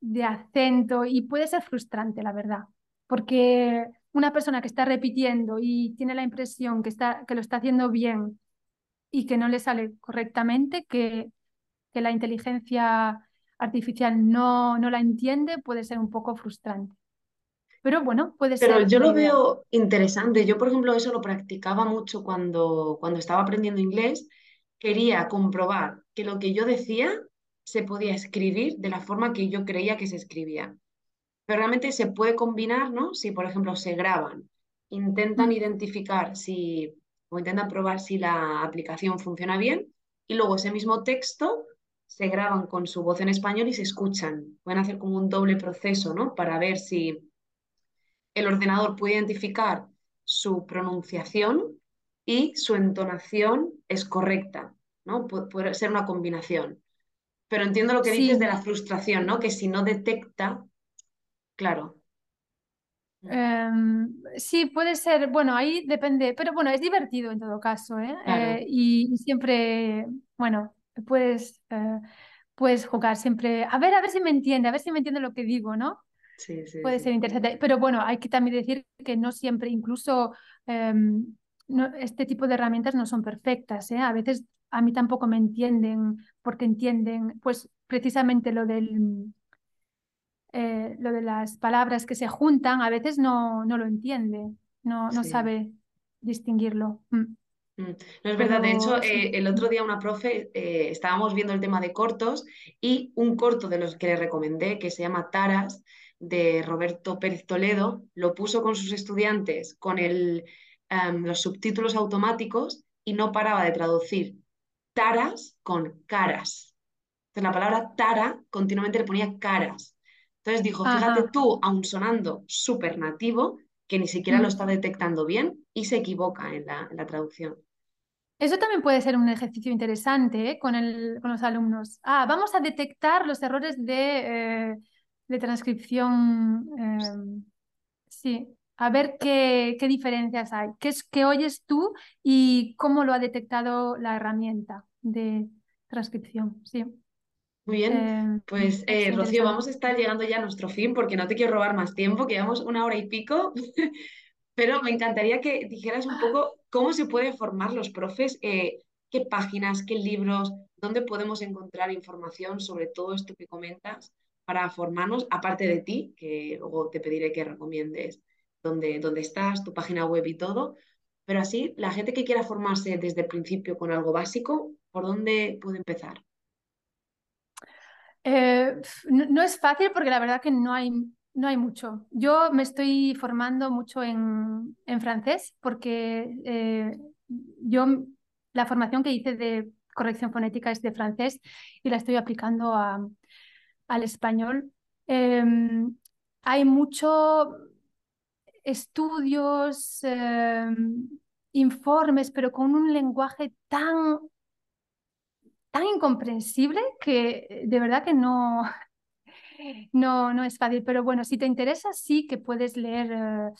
de acento y puede ser frustrante, la verdad, porque una persona que está repitiendo y tiene la impresión que, está, que lo está haciendo bien y que no le sale correctamente, que, que la inteligencia artificial no, no la entiende, puede ser un poco frustrante. Pero bueno, puede Pero ser yo una lo idea. veo interesante. Yo, por ejemplo, eso lo practicaba mucho cuando, cuando estaba aprendiendo inglés. Quería comprobar que lo que yo decía se podía escribir de la forma que yo creía que se escribía. Pero realmente se puede combinar, ¿no? Si, por ejemplo, se graban, intentan identificar si, o intentan probar si la aplicación funciona bien, y luego ese mismo texto se graban con su voz en español y se escuchan. Pueden hacer como un doble proceso, ¿no? Para ver si el ordenador puede identificar su pronunciación y su entonación es correcta, ¿no? Pu- puede ser una combinación. Pero entiendo lo que dices de la frustración, ¿no? Que si no detecta, claro. Em, sí, puede ser, bueno, ahí depende, pero bueno, es divertido en todo caso, ¿eh? Claro. Eh, y, y siempre, bueno, puedes, eh, puedes jugar siempre, a ver, a ver si me entiende, a ver si me entiende lo que digo, ¿no? Sí, sí, Puede sí. ser interesante, pero bueno, hay que también decir que no siempre, incluso em, no- este tipo de herramientas no son perfectas, ¿eh? A veces a mí tampoco me entienden porque entienden, pues precisamente lo del eh, lo de las palabras que se juntan, a veces no, no lo entiende, no, no Sí. sabe distinguirlo. Mm. Mm, No es verdad, de hecho, eh, el otro día una profe, eh, estábamos viendo el tema de cortos y un corto de los que le recomendé, que se llama Taras, de Roberto Pérez Toledo, lo puso con sus estudiantes con el, em, los subtítulos automáticos y no paraba de traducir taras con caras. Entonces la palabra tara continuamente le ponía caras. Entonces dijo, fíjate Ajá. tú, aun sonando súper nativo, que ni siquiera lo está detectando bien y se equivoca en la en la traducción. Eso también puede ser un ejercicio interesante, ¿eh? con el, con los alumnos. Ah, vamos a detectar los errores de, eh, de transcripción. eh, sí, a ver qué, qué diferencias hay. ¿Qué es que oyes tú y cómo lo ha detectado la herramienta de transcripción? Sí, Muy bien, Eh, pues es eh, Rocío, vamos a estar llegando ya a nuestro fin porque no te quiero robar más tiempo, que llevamos una hora y pico, pero me encantaría que dijeras un poco cómo se puede formar los profes, eh, qué páginas, qué libros, dónde podemos encontrar información sobre todo esto que comentas para formarnos, aparte de ti, que luego te pediré que recomiendes dónde, dónde estás, tu página web y todo, pero así la gente que quiera formarse desde el principio con algo básico, ¿por dónde puede empezar? Eh, no, es fácil porque la verdad que no hay, no hay mucho. Yo me estoy formando mucho en, en francés porque eh, yo la formación que hice de corrección fonética es de francés y la estoy aplicando a- al español. Eh, hay mucho estudios, eh, informes, pero con un lenguaje tan, tan incomprensible que eh, de verdad que no, No, no es fácil, pero bueno, si te interesa, sí que puedes leer eh,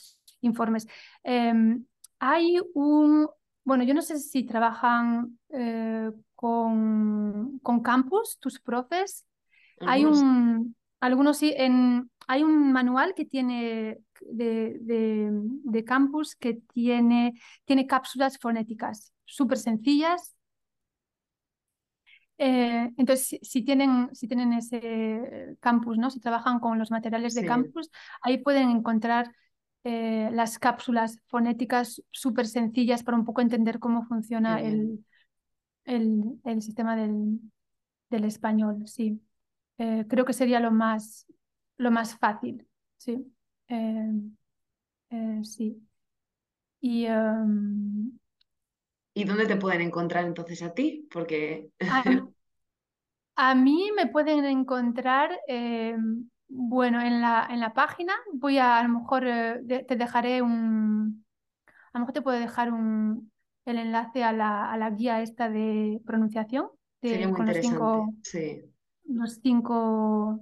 informes. Em, hay un, bueno, yo no sé si trabajan eh, con, con campus, tus profes. Hay un, algunos sí, en, hay un manual que tiene de, de, de campus que tiene, tiene cápsulas fonéticas súper sencillas eh, entonces, si, si tienen, si tienen ese campus, ¿no? Si trabajan con los materiales de Sí, campus, ahí pueden encontrar eh, las cápsulas fonéticas súper sencillas para un poco entender cómo funciona el, el, el sistema del, del español, sí. Eh, creo que sería lo más, lo más fácil, sí. Sí. Y em, ¿Y dónde te pueden encontrar entonces a ti? Porque a, A mí me pueden encontrar, eh, bueno, en la, en la página. Voy a, a lo mejor eh, de- te dejaré un, a lo mejor te puedo dejar un, el enlace a la, a la guía esta de pronunciación sería muy con los interesante. cinco, Sí. los cinco,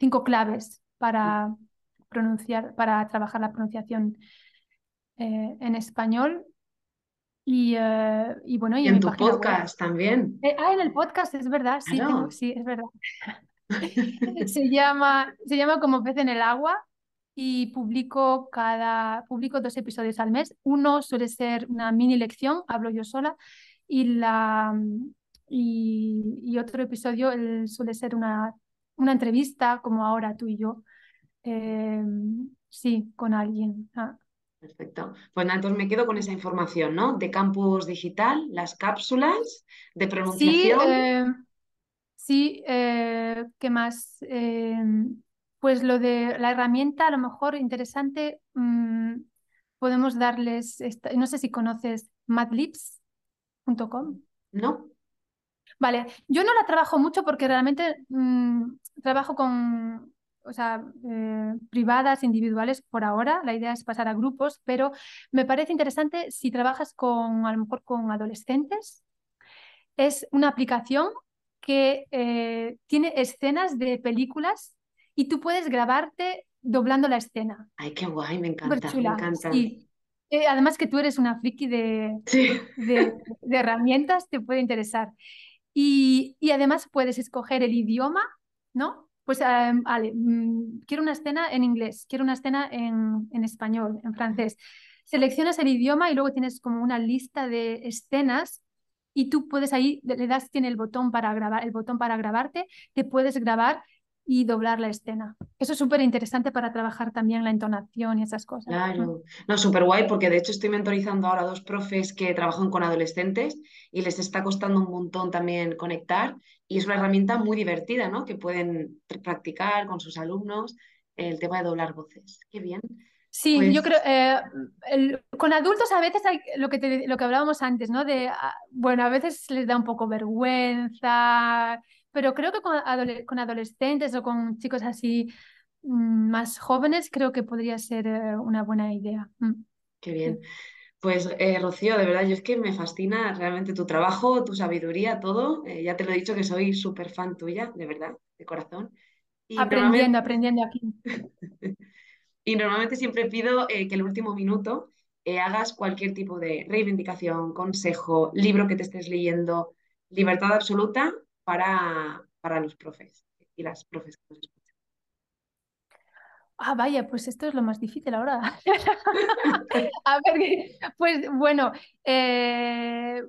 cinco claves para pronunciar, para trabajar la pronunciación eh, en español. Y, eh, y bueno, y Y en tu web. podcast también. Eh, ah, en el podcast, es verdad, sí, tengo, sí, es verdad. Se llama, se llama Como pez en el agua y publico cada, publico dos episodios al mes. Uno suele ser una mini lección, hablo yo sola, y, la, y, y otro episodio el- suele ser una, una entrevista, como ahora tú y yo, eh, sí, con alguien. Ah. Perfecto. Pues nada, entonces me quedo con esa información, ¿no? De campus digital, las cápsulas, de Sí, pronunciación. eh, Sí, eh, ¿qué más? Eh, pues lo de la herramienta, a lo mejor interesante, mm, podemos darles, esta- no sé si conoces madlibs.com. ¿No? Vale, yo no la trabajo mucho porque realmente mm, trabajo con, o sea, eh, privadas, individuales por ahora. La idea es pasar a grupos, pero me parece interesante si trabajas con, a lo mejor con adolescentes es una aplicación que eh, tiene escenas de películas y tú puedes grabarte doblando la escena. Ay, qué guay, me encanta, me encanta. Sí. Eh, además que tú eres una friki de, de, herramientas, te puede interesar. Y, y, además puedes escoger el idioma, ¿no? Pues, mm, quiero una escena en inglés, quiero una escena en, en español, en francés. Seleccionas el idioma y luego tienes como una lista de escenas y tú puedes ahí, le das, tiene el botón para grabar, el botón para grabarte, te puedes grabar y doblar la escena. Eso es súper interesante para trabajar también la entonación y esas cosas. Claro, no, súper guay porque de hecho estoy mentorizando ahora a dos profes que trabajan con adolescentes y les está costando un montón también conectar y es una herramienta muy divertida, ¿no? Que pueden practicar con sus alumnos el tema de doblar voces. Qué bien. Sí, yo creo, pues eh, con adultos a veces hay lo que, te, lo que hablábamos antes, ¿no? De, ah, bueno, a veces les da un poco vergüenza, pero creo que con, adolescentes o con chicos así mm, más jóvenes, creo que podría ser eh, una buena idea. Mm. Qué bien. Pues eh, Rocío, de verdad, yo es que me fascina realmente tu trabajo, tu sabiduría, todo. Eh, ya te lo he dicho que soy súper fan tuya, de verdad, de corazón. aprendiendo, aprendiendo aquí. y normalmente siempre pido que el último minuto hagas cualquier tipo de reivindicación, consejo, libro que te estés leyendo, libertad absoluta para, para los profes y las profes que nos escuchan. Ah, vaya, pues esto es lo más difícil ahora. a ver, pues bueno, eh,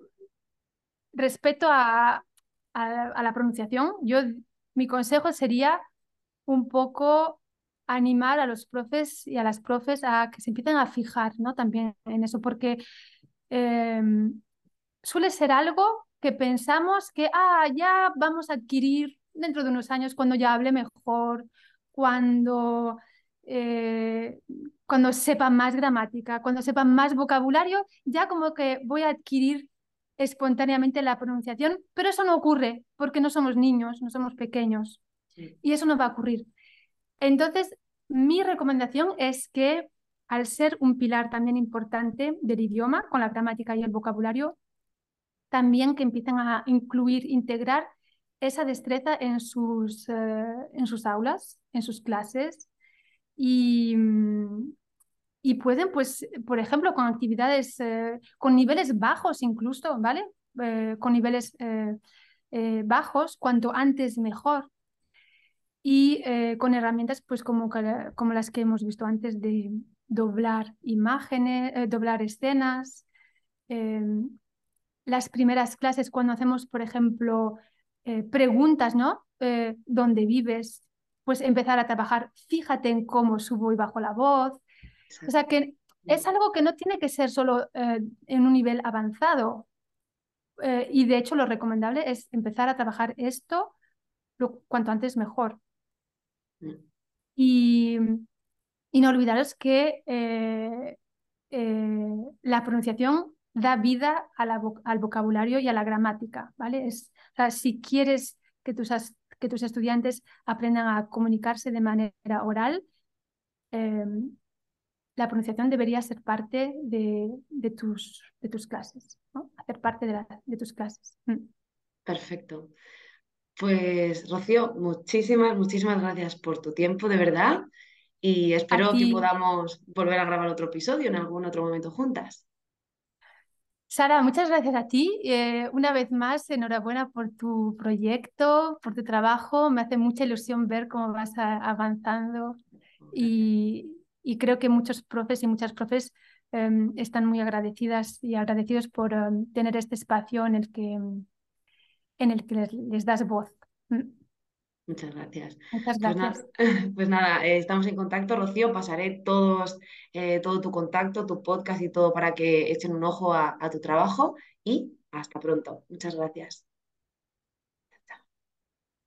respecto a, a, la pronunciación, yo mi consejo sería un poco animar a los profes y a las profes a que se empiecen a fijar ¿no? también en eso, porque em, suele ser algo que pensamos que ah, ya vamos a adquirir dentro de unos años cuando ya hable mejor, cuando, eh, cuando sepa más gramática, cuando sepa más vocabulario, ya como que voy a adquirir espontáneamente la pronunciación, pero eso no ocurre porque no somos niños, no somos pequeños y eso no va a ocurrir. Entonces, mi recomendación es que al ser un pilar también importante del idioma, con la gramática y el vocabulario, también que empiecen a incluir, integrar esa destreza en sus, eh, en sus aulas, en sus clases. Y, pueden, pues, por ejemplo, con actividades, eh, con niveles bajos incluso, ¿vale? Eh, con niveles bajos, cuanto antes mejor. Y con herramientas, pues, como, como las que hemos visto antes de doblar imágenes, doblar escenas, las primeras clases cuando hacemos, por ejemplo, eh, preguntas, ¿no? Eh, ¿Dónde vives? Pues empezar a trabajar, fíjate en cómo subo y bajo la voz. O sea que es algo que no tiene que ser solo eh, en un nivel avanzado. y de hecho lo recomendable es empezar a trabajar esto lo, cuanto antes mejor. Y, y, no olvidaros que la pronunciación da vida al vocabulario y a la gramática, ¿vale? Es, si quieres que tus, que tus estudiantes aprendan a comunicarse de manera oral, em, la pronunciación debería ser parte de, tus, de tus clases, ¿no? hacer parte de, de tus clases. Mm. Perfecto. Pues Rocío, muchísimas, muchísimas gracias por tu tiempo, de verdad. Y espero que podamos volver a grabar otro episodio en algún otro momento juntas. Sara, muchas gracias a ti. Eh, una vez más, enhorabuena por tu proyecto, por tu trabajo. Me hace mucha ilusión ver cómo vas avanzando y, creo que muchos profes y muchas profes em, están muy agradecidas y agradecidos por em, tener este espacio en el que, en el que les das voz. Muchas gracias. Muchas pues gracias. Pues nada, eh, estamos en contacto, Rocío. Pasaré todos, eh, todo tu contacto, tu podcast y todo para que echen un ojo a tu trabajo y hasta pronto. Muchas gracias.